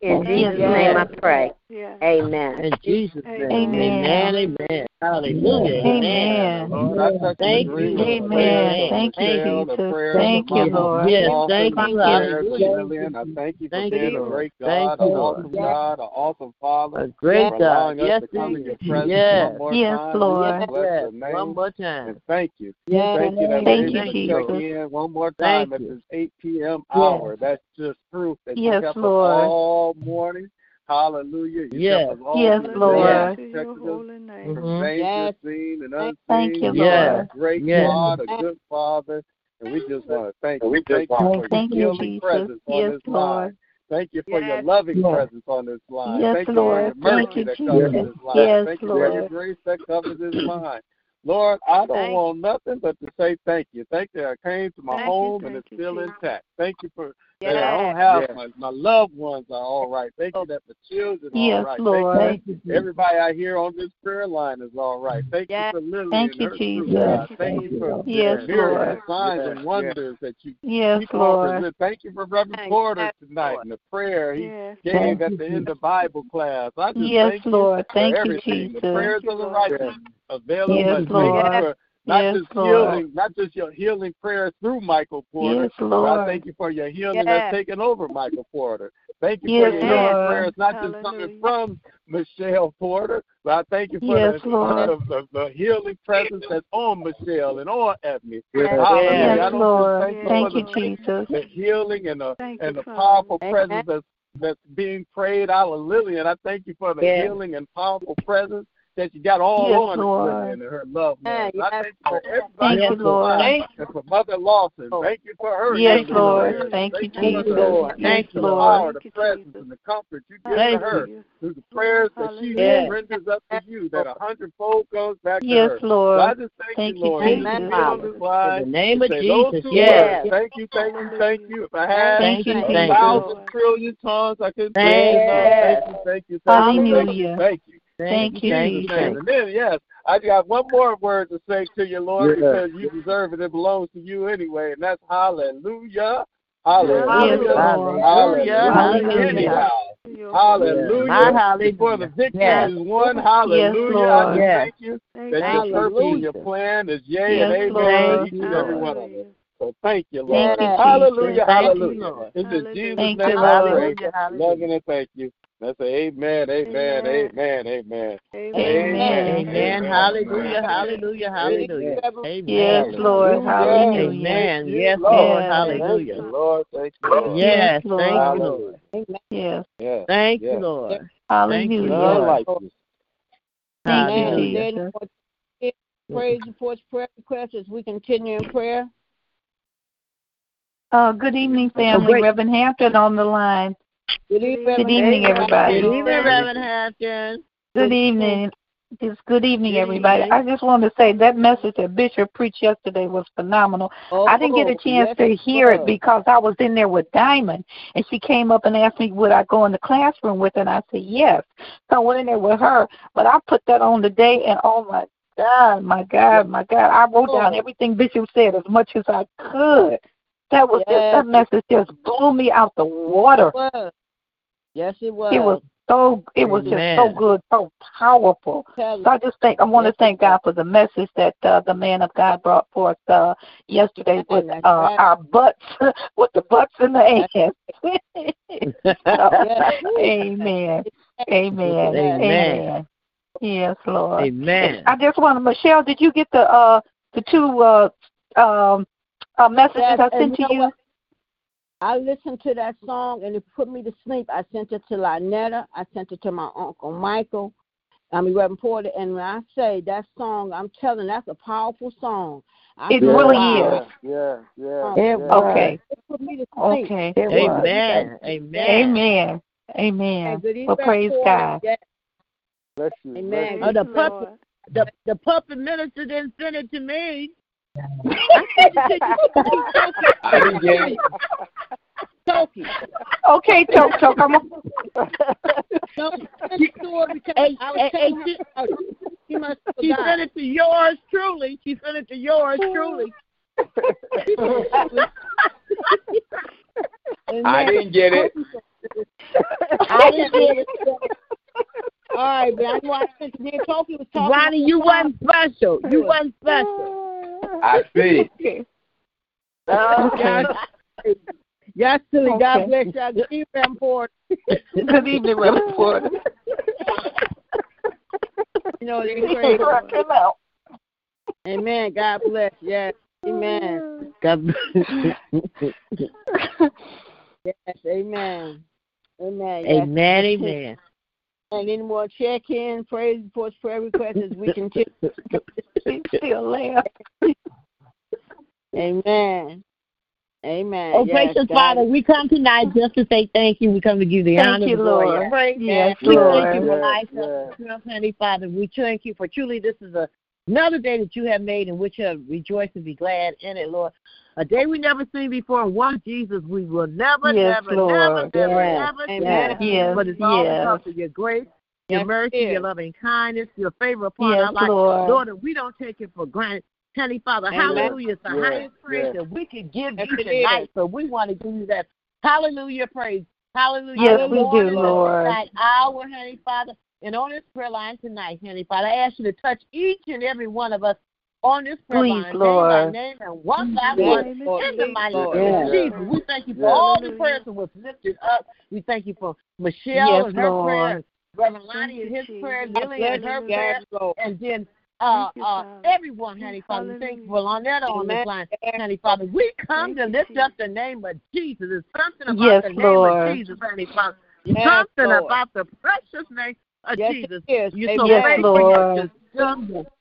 In Yes, Jesus' name I pray. Yes. Amen. In Jesus' name. Amen. Amen. Amen. Hallelujah. Amen. Lord, I Thank you. with the Amen. prayers of Thank you, Michelle, the Jesus. prayers Thank you, Mama Lord. Yes, Lawson, thank the you. prayers of Hallelujah. Lillian. I thank you for Thank being you, a Lord. great Thank God, you, an Lord. awesome God, an awesome Father. A great for God. allowing us Yes, to come in your indeed. presence Yes. one more Yes, time. Lord. We bless Yes. your name. One more time. And thank you. Yes. Thank you that Thank we're you, able to Jesus. check in one more Thank time at you. this 8 p.m. hour. That's just proof that Yes, you kept Lord. us all morning. Hallelujah. You Yes. kept us all Yes, through the Lord. day. To You your protected us holy name. from mm-hmm. danger seen and unseen. Thank you, Yes. Lord. A great Yes. God, a good Father, and we just want to thank you. we Thank just you want for your Thank you, healing Jesus. presence on Yes, this Lord. line. Thank you for your Yes. loving Yes. presence on this line. Yes, Thank you for Lord. your Thank mercy you, that covers Jesus. this line. Yes, Thank you for your Lord. grace that covers this line. Lord, I don't Thank want nothing but to say thank you. Thank you. I came to my Thank you, home and thank it's you, still Jesus. intact. Thank you for Yes. that I don't have Yes. my, my loved ones are all right. Thank you that the children are all Yes, right. Lord. Thank you that everybody I hear on this prayer line is all right. Thank Yes. you for Lily Thank and you, her Jesus. Yes. Thank you for Yes, the miracles, Lord. signs, Yes, and wonders that you Yes, keep on Lord. presenting. Thank you for Reverend Thank Porter you, tonight Lord. and the prayer he Yes. gave at the end of Bible class. I just Yes, thank you Lord. for Thank you, everything. The Jesus. prayers Thank of the you, righteous Lord. available Yes, much. Thank Lord. you for not Yes, just Lord. healing, not just your healing prayers through Michael Porter, Yes, but I thank you for your healing Yes. that's taken over Michael Porter. Thank you Yes, for your healing Lord. prayers, not just coming from Michelle Porter, but I thank you for Yes, the, Lord. the, the, the healing presence that's on Michelle and on Ebony. Yes. Hallelujah. Yes, Lord. thank you Thank you, the, Jesus. the healing and the Thank and you, the powerful Amen. presence that's that's being prayed out of Lily, and I thank you for the Yes. healing and powerful presence that you got all Yes, on Lord. And her loved ones. Yeah, I thank you for Lord. everybody Thank you, on this Lord. line, and for Mother Lawson. Lord. Thank you for her Yes, healing Lord. prayers. Thank you, Thank you Thank for you, Jesus. Lord. Thank you, the Lord. power, the presence, Jesus. and the comfort you give Thank to her you. through the prayers that she Hallelujah. renders up to you, that a hundredfold goes back Yes, to her. Yes, Lord. So I just thank, Thank you, you, Lord, Jesus. Amen, be on Father. this line. In the name of Jesus. Yes. words. Thank you, thank you, thank you. If I had Thank you, a thousand Lord. tongues, I couldn't Thank say you. enough. Thank you, thank you, thank you, thank you, Hallelujah. thank you. Thank you, Thank you. Jesus' And then, yes, I got one more word to say to you, Lord, Yes. because you deserve it. It belongs to you anyway, and that's hallelujah. Hallelujah. Hallelujah. Hallelujah. Anyhow. Hallelujah. My hallelujah. Before the victory Yes. is won, hallelujah. I just Yes. thank you Thank that you, your Thank purpose you, and your plan is yea Yes, and amen Lord. each and every one of us. So thank you, Thank you, hallelujah, Jesus. Thank you. Lord. It's in Hallelujah. Jesus' Thank name you, I Lord. pray. Hallelujah. Hallelujah. Loving and thank you. That's a amen, amen, Amen. amen, amen. Amen. Amen. Hallelujah. Hallelujah. Hallelujah. Yes, Lord. Hallelujah. Amen. Yes, Lord. Lord. Yes. Thank Hallelujah. you, Lord. Thank you, Lord. Yes. Thank you, Lord. Yes. Yes. Thank you, Lord. Thank you, Hallelujah. None Lord. like you. Thank you, Jesus. praise reports, prayer requests as we continue in prayer. Uh, good evening, family. great. Reverend Hampton on the line. Good evening, Good evening, everybody. Good evening, Reverend Hampton. Good evening. Just good evening, everybody. I just want to say that message that Bishop preached yesterday was phenomenal. Oh, I didn't get a chance to hear it because I was in there with Diamond, and she came up and asked me would I go in the classroom with her, and I said yes. So I went in there with her, but I put that on today, and oh my God, my God, my God. I wrote down everything Bishop said as much as I could. That was Yes. just that message just blew me out the water. It. Yes, it was. It was so it was just so good, so powerful. So I just think I want to thank God for the message that uh, the man of God brought forth uh, yesterday with uh, right. our butts, with the butts in the ass. Amen. Amen. Amen. Amen. Yes, Lord. Amen. I just want to, Michelle. Did you get the uh the two uh um uh, messages Yes, I and sent to you? what? I listened to that song and it put me to sleep. I sent it to Lynetta. I sent it to my uncle Michael. I mean Reverend Porter. And when I say that song, I'm telling that's a powerful song. I It really wow. is. Yeah, yeah. It yeah. Okay. It put me to sleep. Okay. Amen. Amen. Amen. Hey, Amen. good Well, praise Porter. God. Yes, Bless you. Amen. Oh, the puppet, the the puppet minister didn't send it to me. I didn't get it. Toki. Okay, Choke Choke. I'm a, No, send it to her because Hey, hey, hey, she- her. She must She sent it to yours truly. She sent it to yours truly. I didn't get it. I didn't get it. All right, but I know I sent me and Toki was talking. Ronnie, you wasn't special. You wasn't special. I see. okay. Yes, yes, silly. God bless you. Good evening, Reverend Good evening, Reverend Porter. You know, they pray. Rock him out. Amen. God bless. Yes. Amen. God bless. Yes. Amen. Amen. Yes. Amen, amen. And any more check-in, praise reports, prayer requests as we continue. She still laugh. Amen. Amen. Oh, yes, gracious God. Father, we come tonight just to say thank you. We come to give you the Thank honor, you, the glory, Lord. and praise. Yes, Lord. we Lord. thank you for Yes, life, yes. health, and strength, Heavenly Father. We thank you for truly this is a, another day that you have made in which you have rejoiced and be glad in it, Lord. A day we never seen before, and one Jesus we will never, Yes, never, Lord. never, never, Yes. never Amen. see. Yes, But it's all yes. because of your grace, your Yes, mercy, it is. your loving kindness, your favor upon Yes, our life. Lord. Lord, and we don't take it for granted. Heavenly Father, Amen. hallelujah is the Yes, highest praise yes. that we can give Yes, you it tonight. is. So we want to give you that hallelujah praise. Hallelujah. Yes, Good we do, morning, Lord. That hour, Heavenly Father. And on this prayer line tonight, Heavenly Father, I ask you to touch each and every one of us on this prayer Please, line, Lord. name by name and one by Yes, one. Lord. In the mighty name Lord. of Jesus, we thank you for Yes. all the prayers that was lifted up. We thank you for Michelle Yes, and her Lord. prayer, and Reverend Thank Lonnie and his Jesus. prayer, Lily and her you. prayer, Lord. and then uh, uh, everyone, Honey Father. We Thank you for Lonetta on this line, Yes. Honey Father. We come Thank to you, lift Jesus. up the name of Jesus. It's something about Yes, the name Lord. of Jesus, Honey Father. Yes, something Lord. about the precious name of Yes, Jesus. You're so. Yes, faithful. Lord. You're just. Yes,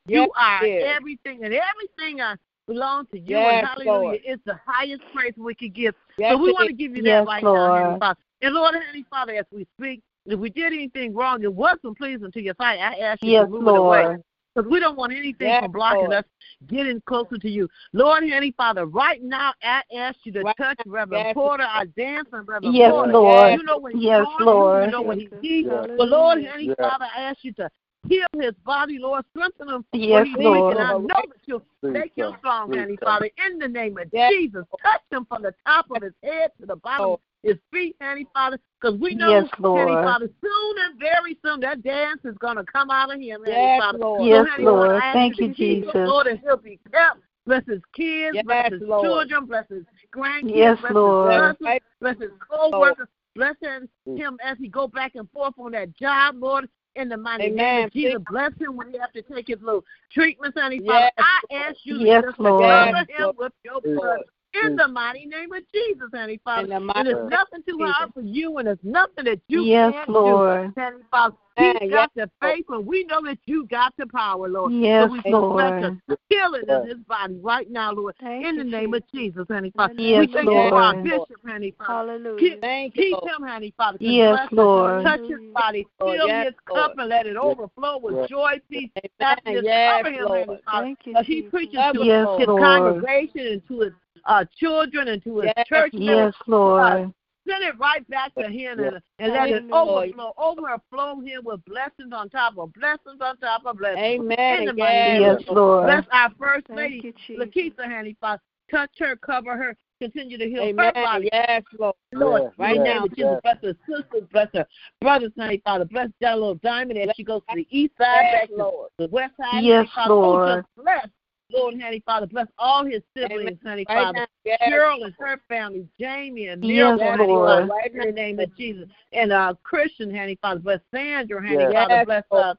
You are it is. everything, and everything uh, belongs to you. Yes, and hallelujah, Lord. it's the highest praise we could give. Yes, so we want to give you Yes, that right now, Heavenly Lord. Father. And Lord, Heavenly Father, as we speak, if we did anything wrong, it wasn't pleasing to your sight. I ask you Yes, to move it away. Lord. Because we don't want anything Yes, from blocking Lord. us getting closer to you. Lord, Heavenly Father, right now I ask you to Right touch now, Reverend yes. Porter, our dancer, Reverend Yes, Porter. Lord. You know what he's Yes, going Lord. through. You know what he needs. Yeah. But Lord, Hallelujah. Heavenly Yeah. Father, I ask you to heal his body, Lord. Strengthen him Yes, where he's weak. Lord. And I know that you'll Please make him come. strong, Please Heavenly come. Father, in the name of Yes. Jesus. Touch him from the top of his head to the bottom of his feet, Heavenly Father, because we know, Yes, Heavenly Father, soon and very soon that dance is going to come out of him, Heavenly Yes, Father. Lord. Yes, Heavenly Father, Lord. I Thank you you, to keep Jesus. Lord, and he'll be kept. Bless his kids, Yes, bless his Lord. children, bless his grandkids, Yes, bless Lord. his husband, Right. bless his co-workers, bless him, him as he go back and forth on that job, Lord. In the mighty name of Jesus, bless him when he have to take his little treatments, honey. Yes, Father, I ask you Yes, to just Lord. cover him with your Yes. blood. In mm. the mighty name of Jesus, honey, Father. The And there's nothing too hard for you, and there's nothing that you Yes, can't Lord. do, honey, Father. He's Yes, got the faith, and we know that you got the power, Lord. Yes, so we Lord. a healing in his body right now, Lord. Thank in the you, name of Jesus, honey, Father. The Yes, we thank of you for our Lord. bishop, honey, Father. Hallelujah. Keep, Thank you, keep Lord. him, honey, Father. Yes. Lord. Touch his body. Lord, Fill yes, his Lord. cup and let it overflow with Yes. joy, peace, happiness. Yes, Cover him, Lord. honey, Father. Thank you, he Jesus. preaches to Yes, his Lord. congregation and to his uh, children and to his Yes, church members. Yes, Lord. send it right back to him and, and let it overflow, overflow him with blessings on top of blessings on top of blessings. Amen. In yes, yes Lord. Bless our First Thank Lady, you, Lakeitha, Handy Father. Touch her, cover her, continue to heal Amen. her body. Yes, Lord. Lord, Yes, right yes, now, yes. Jesus, bless her sisters, bless her brothers, honey, Father. Bless that little diamond as she goes to the east side, Yes, back to Lord. the west side. Yes, honey, Father. Oh, Lord. just bless, Lord, honey, Father. Bless all his siblings, honey, Right Father. now. Yes. Cheryl and her family, Jamie and Yes, Miracle, honey, Lord. Father, right in the name of Jesus. And uh, Christian, honey, Father. Bless Sandra, honey, Yes. Father. Bless uh,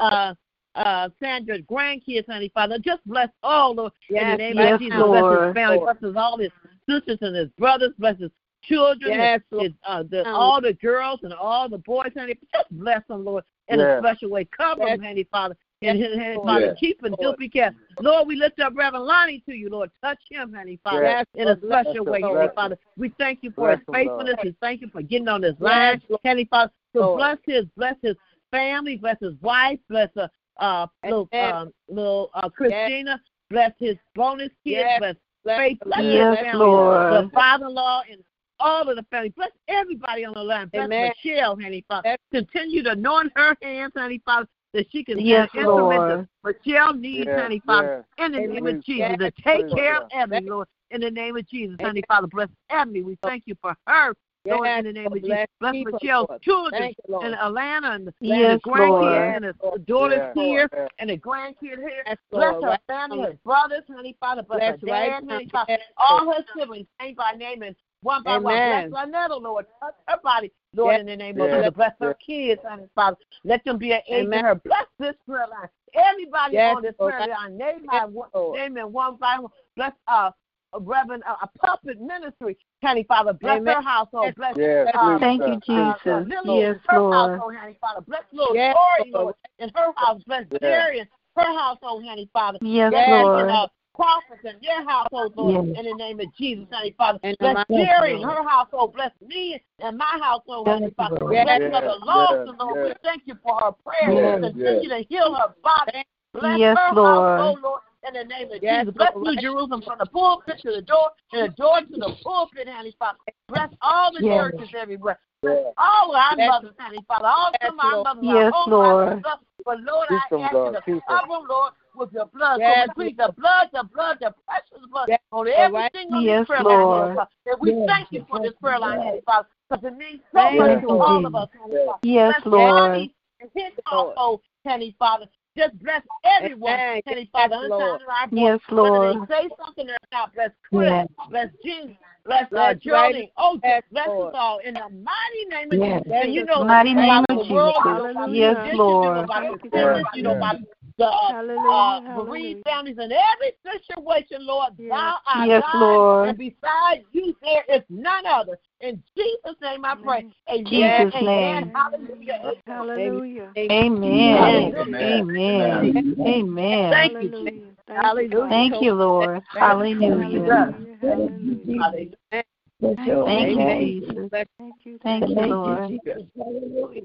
uh, uh, Sandra's grandkids, honey, Father. Just bless all, Lord, in the name yes, of Jesus. Bless his family. Lord. Bless all his sisters and his brothers. Bless his children, Yes, his, his, uh, the, Lord. all the girls and all the boys, honey. Just bless them, Lord, in Yes. a special way. Cover Yes. them, honey, Father. And his. Father, Yes. keep do be careful. Lord, we lift up Reverend Lonnie to you, Lord. Touch him, honey, Father, Yes. in a Bless special way, Lord. honey, Father. We thank you for Bless his faithfulness. Lord. We thank you for getting on this line, Lord. honey, Father. So Lord. bless his, bless his family, bless his wife, bless uh, uh little, um, little uh, Christina, bless his bonus kids, Yes. bless Bless faith, the bless Yes, family, Lord. the father-in-law, and all of the family. Bless everybody on the line. Bless Amen. Michelle, honey, Father. Yes. Continue to anoint her hands, honey, Father, that she can Yes, be an instrument Lord. that Michelle needs, Yes, honey, Father. In the Amen. name of Jesus, Lord. to take care of Ebony, Lord. In the name of Jesus, honey, Father, bless Ebony. We thank you for her. Lord, Yes, in the name of Jesus, bless people, Michelle's Lord. children you, Lord. and Alana and, Yes, and the grandkids Lord. and the, the daughters Yes, here Lord. and the grandkids here. Yes, Bless her family, now. her brothers, honey, Father, bless, Bless her dad, now. honey, Father, Yes, all her siblings, name by name and one by one. Amen. Bless Lynetta, Lord. Touch her body, Lord, Yes, in the name of yes, Jesus. Bless her yes. kids, honey, Father. Let them be an aid Amen. her. Bless this prayer line. Everybody Yes, on this Lord. prayer line, name by one, Lord. name in one by one. Bless uh, Reverend uh, a puppet ministry, honey, Father. Bless Amen. her household. Bless Yes, uh, Thank sir. you, uh, Jesus. Lily, Yes, her Lord. household, honey, Father. Bless little Yes, Tori, Lord. Lord, in her house. Bless Yeah. Jerry and her household, honey, Father. Yes, Bless Lord. and, uh, prophets in their household, Lord, Yes. in the name of Jesus, honey, Father. In the Bless mighty Jerry and her household. Bless me and my household, Yes, honey, Father. Yes. Bless Yes, Mother yes, Lawson, Lord. yes. We thank you for her prayer. Yes. Continue to heal her body. Bless Yes, her Lord. household, Lord, in the name of Yes, Jesus. Bless Lord. New Jerusalem from the pulpit to the door, and the door to the pulpit, honey, Father. Bless all the Yes. churches everywhere. Yes. All our Yes. mothers, honey, Father. All Yes, of our mothers, Yes, our Lord. mothers, stuff. But Lord, Keep I ask you to cover them, Lord, with your blood. Yes, so we plead the blood, the blood, the precious blood Yes, on Lord. everything on Yes, prayer Lord. line. And we Yes. thank you for this prayer line, honey, Father, because it means so Thank much you, to all of us, Yes. Father. Yes, Bless Lord. Johnny and his household, honey, Father. Just bless everyone, Yes, Father. Lord. Unsounding our. Yes, Whether Lord. they say something or not, bless Chris, Yes. bless Jean, bless uh, Jody, oh, Yes, bless Lord. us all in the mighty name of Yes. Jesus. And you know Mighty name of the world, you know Jesus. Yes, Lord. you know about sickness, Yes, you know yes. about the uh, Hallelujah, uh, bereaved families in every situation, Lord. Yes. Thou art Yes, God, Lord. and besides you there is none other. In Jesus' name I pray. Amen. Jesus' Amen. name. Hallelujah. Hallelujah. Amen. Amen. Amen. Amen. Thank you, Hallelujah. Thank you, Hallelujah. Thank you, Lord. Hallelujah. Hallelujah. Hallelujah. Hallelujah. Thank you, Jesus. Thank you. Thank you, Lord. Hallelujah.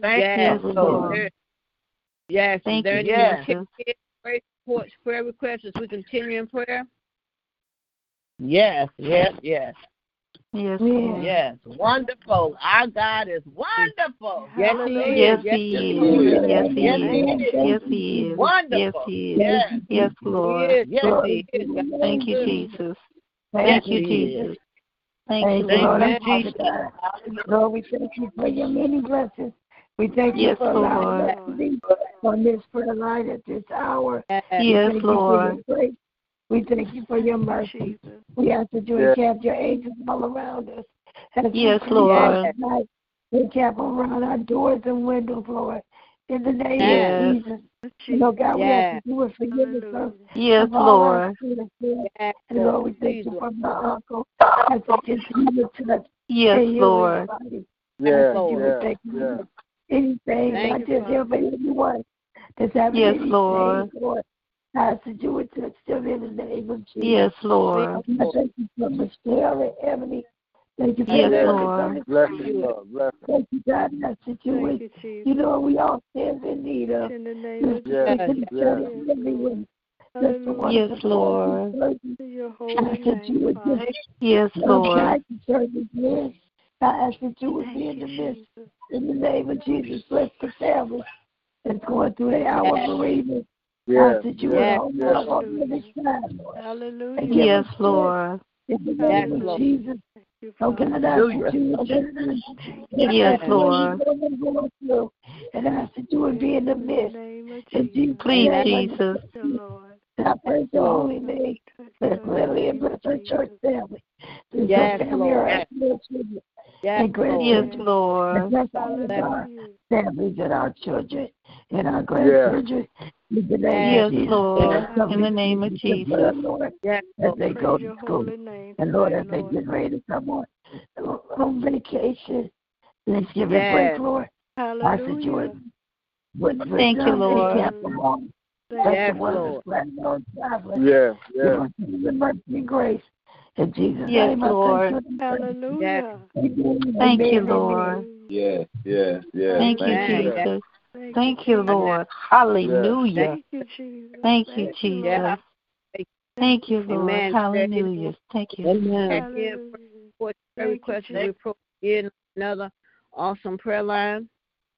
Thank Yes, you, Lord. Lord. Yes. Thank there you, Yes. Jesus. prayer prayer requests as we continue in prayer? Yes, yes, yes, Yes, Lord. yes. Wonderful. Our God is wonderful. Yes, He Hallelujah. is. Yes, Yes, He Yes, is. Yes, He Yes, is. Yes, He is. Yes, He is. Yes, Yes, He Lord. is. yes, He is. Thank you, Jesus. Thank you, Jesus. Thank you, Lord. Thank you, Jesus. Lord, we thank you for your many blessings. We thank you Yes, for allowing Lord. us to on this prayer line at this hour. Yes, we thank you for Lord. your grace. We thank you for your mercy. Jesus. We ask that you Yes. encamp your angels all around us. As Yes, come Lord. out tonight, Encamp around our doors and windows, Lord. In the name Yes. of Jesus. You know, God, we ask that you would forgive us of Yes, all Lord. sins, Yes, And Lord, we thank Please, you for my uncle as we continue to touch Yes, and heal his Lord. body. Yes, you would yes, take me yes. with anything, Thank not you, just him, but anyone that's having Yes, any Lord. Lord. I ask that you would touch them in the name of Jesus. Yes, Lord. Thank you for Michelle and Emily. Thank you for Yes, Lord. Bless you, Lord. Bless you. Thank you, God, in that Thank situation. you, You know, we all stand in need of. In the name of Just Yes, speak to each yes. other everyone. Just the one Yes, that's Lord. going through To your I holy ask that you name, would Father. just Yes, Lord. guide the service, Lord. I ask that you would be in the midst. In the name of Jesus, bless the family that's going through the hour of bereavement. I Yeah, ask that you yeah, would hold yeah. up on every side, Lord. Hallelujah. And Yes, Lord. in the Yes, name of Lord. Jesus. you, Oh, can I ask Hallelujah. that you would just Yes, Lord. And I ask that you would be in the midst. name of In Jesus. Jesus' Please, Jesus. Your Lord. And I praise your holy name. Bless Lily and name, bless her church family. Bless Yes, her family, Lord. asking children Yes, and Lord. Yes, Lord. bless all our families and our children and our grandchildren. In the name Yes, of Jesus. Lord. In the name of with your blood, Jesus. Lord, Yes, as they go to school. And Lord, as they get ready to come on, on vacation, Thanksgiving Yes. break, Lord, I ask that you Hallelujah. would, would, would Thank you, Lord. encamp among Thank Bless Yes, the one Lord. that's planning on traveling. Yeah, Give yeah. us the mercy and grace. In Jesus' Yes, name, I Lord. thank you. Hallelujah. Amen. Thank you, Lord. Yes, yes, yes. Thank you, Amen. Jesus. Thank, Thank you, Lord. Hallelujah. Thank you, Jesus. Thank you, Lord. Jesus. Thank you, Lord. Amen. Hallelujah. Thank you. Amen. Hallelujah. For Thank prayer you, request, Jesus. we pro- in another awesome prayer line.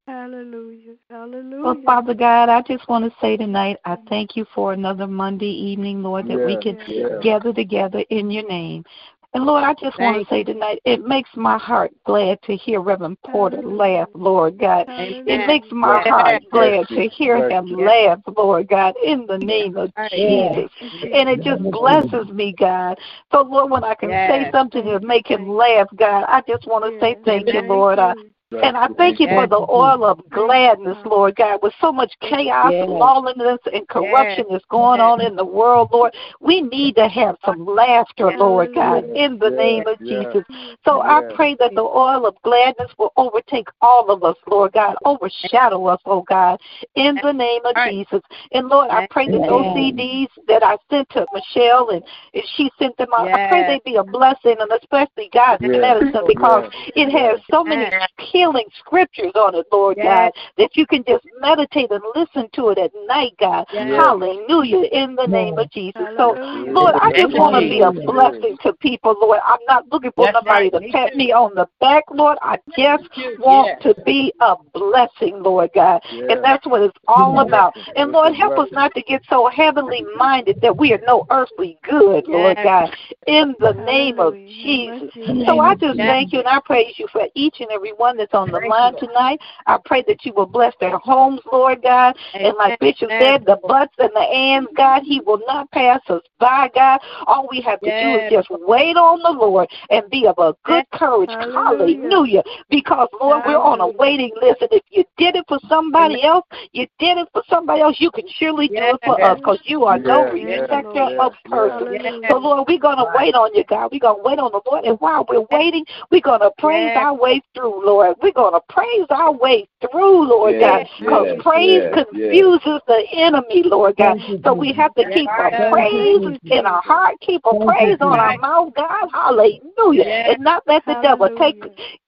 Hallelujah. Hallelujah. Well, Father God, I just want to say tonight, I thank you for another Monday evening, Lord, that we can yeah. gather together in your name. And Lord, I just want to say tonight, it makes my heart glad to hear Reverend Porter laugh, Lord God. It makes my heart glad to hear him laugh, Lord God, in the name of Jesus. And it just blesses me, God. So, Lord, when I can say something to make him laugh, God, I just want to say thank you, Lord. I, and I thank you for the oil of gladness, Lord God, with so much chaos, Yes. lawlessness, and corruption Yes. that's going on in the world, Lord. We need to have some laughter, Lord God, in the name of. Jesus. So I pray that the oil of gladness will overtake all of us, Lord God, overshadow us, oh God, in the name of Jesus. And Lord, I pray that those Amen. CDs that I sent to Michelle and and she sent them out, I pray Yes. they be a blessing, and especially God's medicine, because it has so many Yes. Healing scriptures on it, Lord Yes. God, that you can just meditate and listen to it at night, God. Yes. Hallelujah, in the name of Jesus. So, Lord, I just want to be a blessing to people, Lord. I'm not looking for That's nobody right. to pat me on the back, Lord. I just want to be a blessing, Lord God. And that's what it's all about. And Lord, help us not to get so heavenly minded that we are no earthly good, Lord God, in the name of Jesus. Jesus. So I just thank you and I praise you for each and every one that's on the Thank line tonight. I pray that you will bless their homes, Lord God. And like Bishop Amen. said, the butts and the ands, God, He will not pass us by, God. All we have to do is just wait on the Lord and be of a good courage. Hallelujah. Hallelujah. Because, Lord, we're on a waiting list. And if you did it for somebody Amen. else, you did it for somebody else, you can surely do it for us because you are no Yeah, yeah, respecter Lord. of yeah, persons. So, Lord, we're going to wait on you, God. We're going to wait on the Lord. And while we're waiting, we're going to praise Yes. our way through, Lord. We're going to praise our way through, Lord Yes, God, because yes, praise yes, yes. confuses the enemy, Lord God. So we have to keep a Yes. praise in our heart, keep a praise on our mouth, God. Hallelujah. Yes. And not let the devil take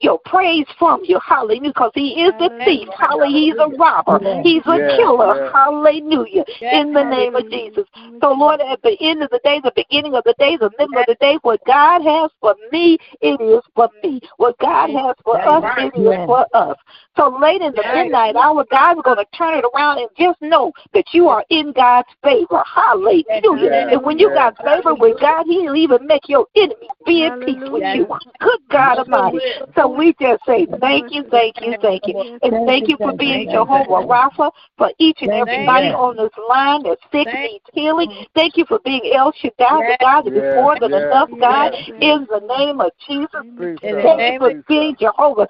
your praise from you. Hallelujah. Because he is the thief. Hallelujah. Hallelujah. He's a robber. He's a killer. Hallelujah. In the name of Jesus. So, Lord, at the end of the day, the beginning of the day, the middle of the day, what God has for me, it is for me. What God has for us, it is for us. So late in the midnight hour, God's going to turn it around and just know that you are in God's favor. Hallelujah. And when you got favor with God, He'll even make your enemies be at peace with you. Good God Almighty. So we just say thank you, thank you, thank you. And thank you for being Jehovah Rapha for each and everybody on this line that's sick and needs healing. Thank you for being El Shaddai, the God that is more than enough, God, in the name of Jesus. Please, In the God. Thank you for being. Jehovah,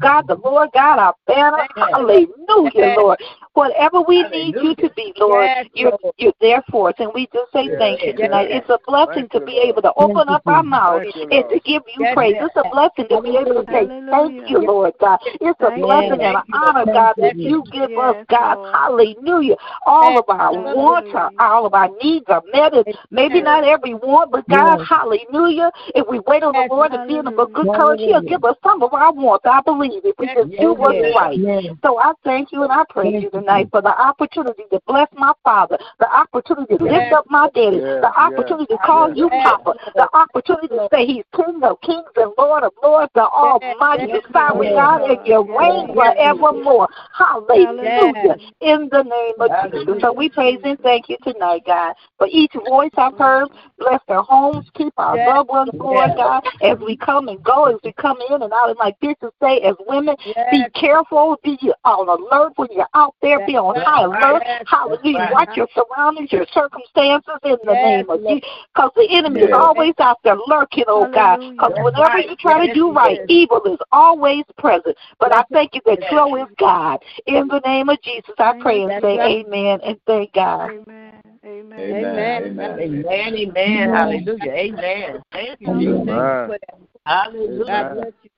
God, the Lord God, our banner. Hallelujah. Lord. Whatever we need you to be, Lord, Yes, you're, you're there for us. And we just say Yes, thank you yes. tonight. It's a blessing to be able to open up our mouth and to give you Yes, praise. yes. It's a blessing to be able to say thank you, Lord God. It's a Thank you. blessing and an honor, God, that you give us, Yes, God. Hallelujah. All of our Hallelujah. wants, are, all of our needs are met. Maybe not every want, but God, hallelujah. If we wait on the Lord and be in a good courage, He'll give us some of our wants. I believe if we just do what's right. So I thank you and I praise you Thank you, tonight for the opportunity to bless my father, the opportunity to lift up my daddy, the opportunity to call you Papa, the opportunity to say he's King of kings and Lord of lords, the Almighty, the sovereign God, and you reign forevermore. Hallelujah. In the name of Jesus. So we praise and thank you tonight, God, for each voice I've heard. Bless their homes. Keep our loved ones, Lord God, as we come and go, as we come in and out. And like Bishop say, as women, be careful, be on alert when you're out there, be on high alert. Hallelujah. Watch your surroundings, your circumstances in the name of Jesus. Because the enemy is always out there lurking, oh God. Because whenever you try to do right, evil is always present. But I thank you that Joe is God. In the name of Jesus, I pray and say amen and thank God. Amen. Amen. Amen. Amen. Amen. Hallelujah. Amen. Thank you, Jesus. Amen. Hallelujah. God bless you.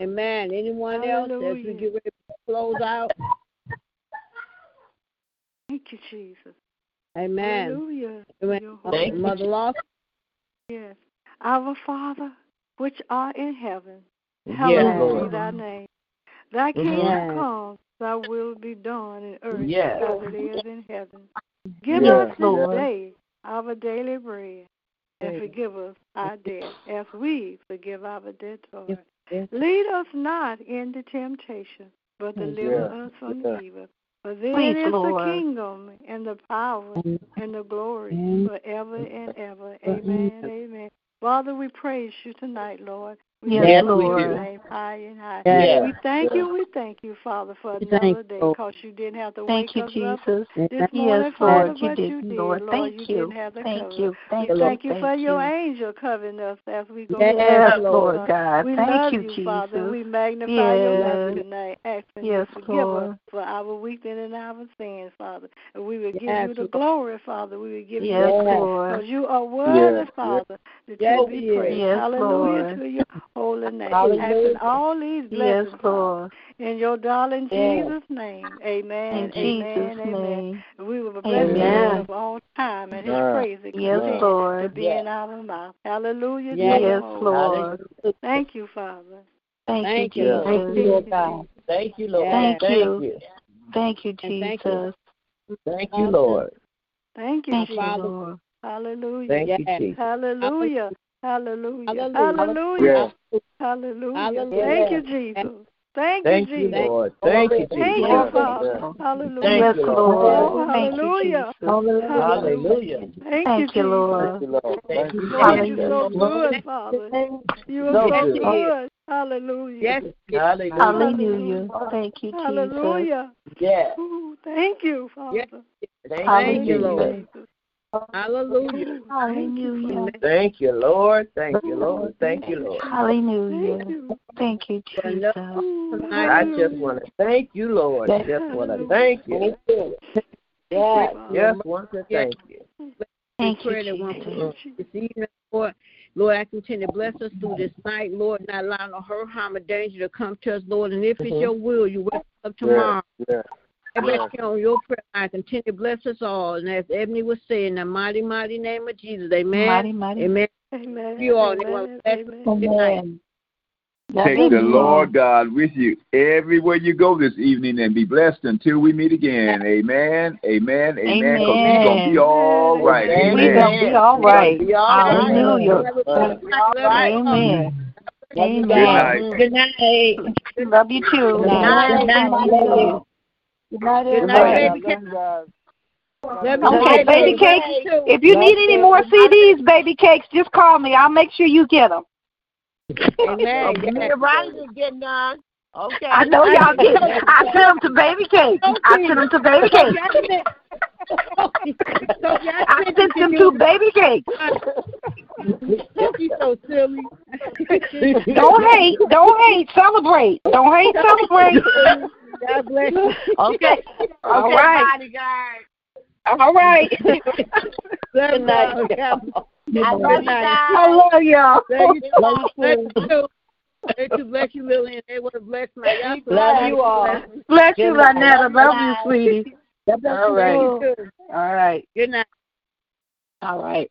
Amen. Anyone else as we get ready to close out? Thank you, Jesus. Amen. Hallelujah. Amen. Your Uh, Mother name. Lost. Yes. Our Father, which art in heaven, Yes, hallowed be thy name. Thy Mhm. kingdom Yes. come, thy will be done in earth Yes. as it is in heaven. Give Yes, us this Lord. day our daily bread, and forgive us our debt as we forgive our debtors. Lead us not into temptation, but deliver Yeah. us from Yeah. evil. For then Please, is Lord. the kingdom and the power mm-hmm. and the glory mm-hmm. forever and ever. Mm-hmm. Amen. Amen. Father, we praise you tonight, Lord. We Yes, lift Lord. name high and high. Yes. We thank Yes. you. We thank you, Father, for Thank another day because you didn't have to Thank wake you, us Jesus. up this Yes, morning, Lord, Father, you but you did, did, Lord. Lord. Thank you you. didn't have to Thank cover. you. Thank we you. thank you Thank for your you. angel covering us as we go. Yes, forth, Lord Lord. God. We Thank love you, you, Father. We magnify your Yes. name tonight, asking Yes, you to forgive Lord. us for our weakness and our sins, Father. And we will give Yes, you the Lord. glory, Father. We will give you the praise Lord. because you are worthy, Yes, Father, that Yes, you be praised. Yes, Hallelujah Lord. to your holy name. Hallelujah. Asking all these blessings, Father. Lord. In your darling Yes. Jesus' name. Amen. In Jesus' amen. Amen. name. We will bless Amen. him of all time and his Amen. praise will Yes, Lord. to be in our mouth. Hallelujah to Yes, your Lord. name. Thank you, Father. Thank, Thank you, you, Jesus. Thank you, Lord God. Thank you, Lord. Thank Thank you. you. Thank you, Jesus. Thank you, Lord. Thank you, Thank you, Jesus. Lord. Hallelujah. Thank you, Yes. Jesus. Hallelujah. Hallelujah. Hallelujah. Hallelujah. Hallelujah. Hallelujah. Thank you, Jesus. Thank, Thank you, you, Jesus. Lord. Thank you, Thank Jesus. you, Father. Hallelujah. Thank Yes, you, Lord. Lord. Oh, Thank you, hallelujah. Jesus. Hallelujah. Thank Thank you, you, Lord. Thank you, Lord, you're so good, Father. You are So so good. good. Hallelujah. Yes. Hallelujah. Hallelujah. Thank you, Jesus. Hallelujah. Yes. Ooh, thank you, Father. Yes. Thank Thank you, you, Lord. Jesus. Hallelujah. Hallelujah. Thank you, Lord. Thank you, Lord. Thank you, Lord. Hallelujah. Thank you, Jesus. I just want to thank you, Lord. Just want to thank you. Yes. Just want to thank you. Thank you, pray that one Jesus. evening, Lord. Lord, I continue to bless us through this night, Lord, not allowing no hurt, harm, or danger to come to us, Lord. And if it's Mhm. your will, you wake us up tomorrow. Yeah. Everybody on your prayer line, continue to bless us all. And as Ebony was saying, in the mighty, mighty name of Jesus, amen. Mighty, mighty. Amen. Amen. You all, Amen. everyone, bless us. Amen. Good night. Take the Lord God with you everywhere you go this evening and be blessed until we meet again. Amen. Amen. Amen. Because we're going to be all right. Amen. We're going to be all right. Be. Hallelujah. Be all right. Amen. Love you Amen. guys. Good night. Love you too. Good night. Love you. Good night, Good baby. night. Cake. Okay, baby cakes. If you need any more CDs, baby cakes, just call me. I'll make sure you get them. Amen. Okay. Yes. Right, you getting on. Okay. I know y'all get. I sent them to baby cakes. I sent them to baby cakes. I sent them to baby cakes. She's so silly. Don't hate. Don't hate. Celebrate. Don't hate. Celebrate. God bless you. Okay. All okay, right. bodyguard. All right. Good night. I love you guys. I love y'all. Love you too. Bless you too. Bless you, bless you, Lillian. They want to bless my y'all. Love you all. Bless you, Good. Lynetta. Love you, Bye. sweetie. God bless All you. right. Love you too. All right. Good night. All right.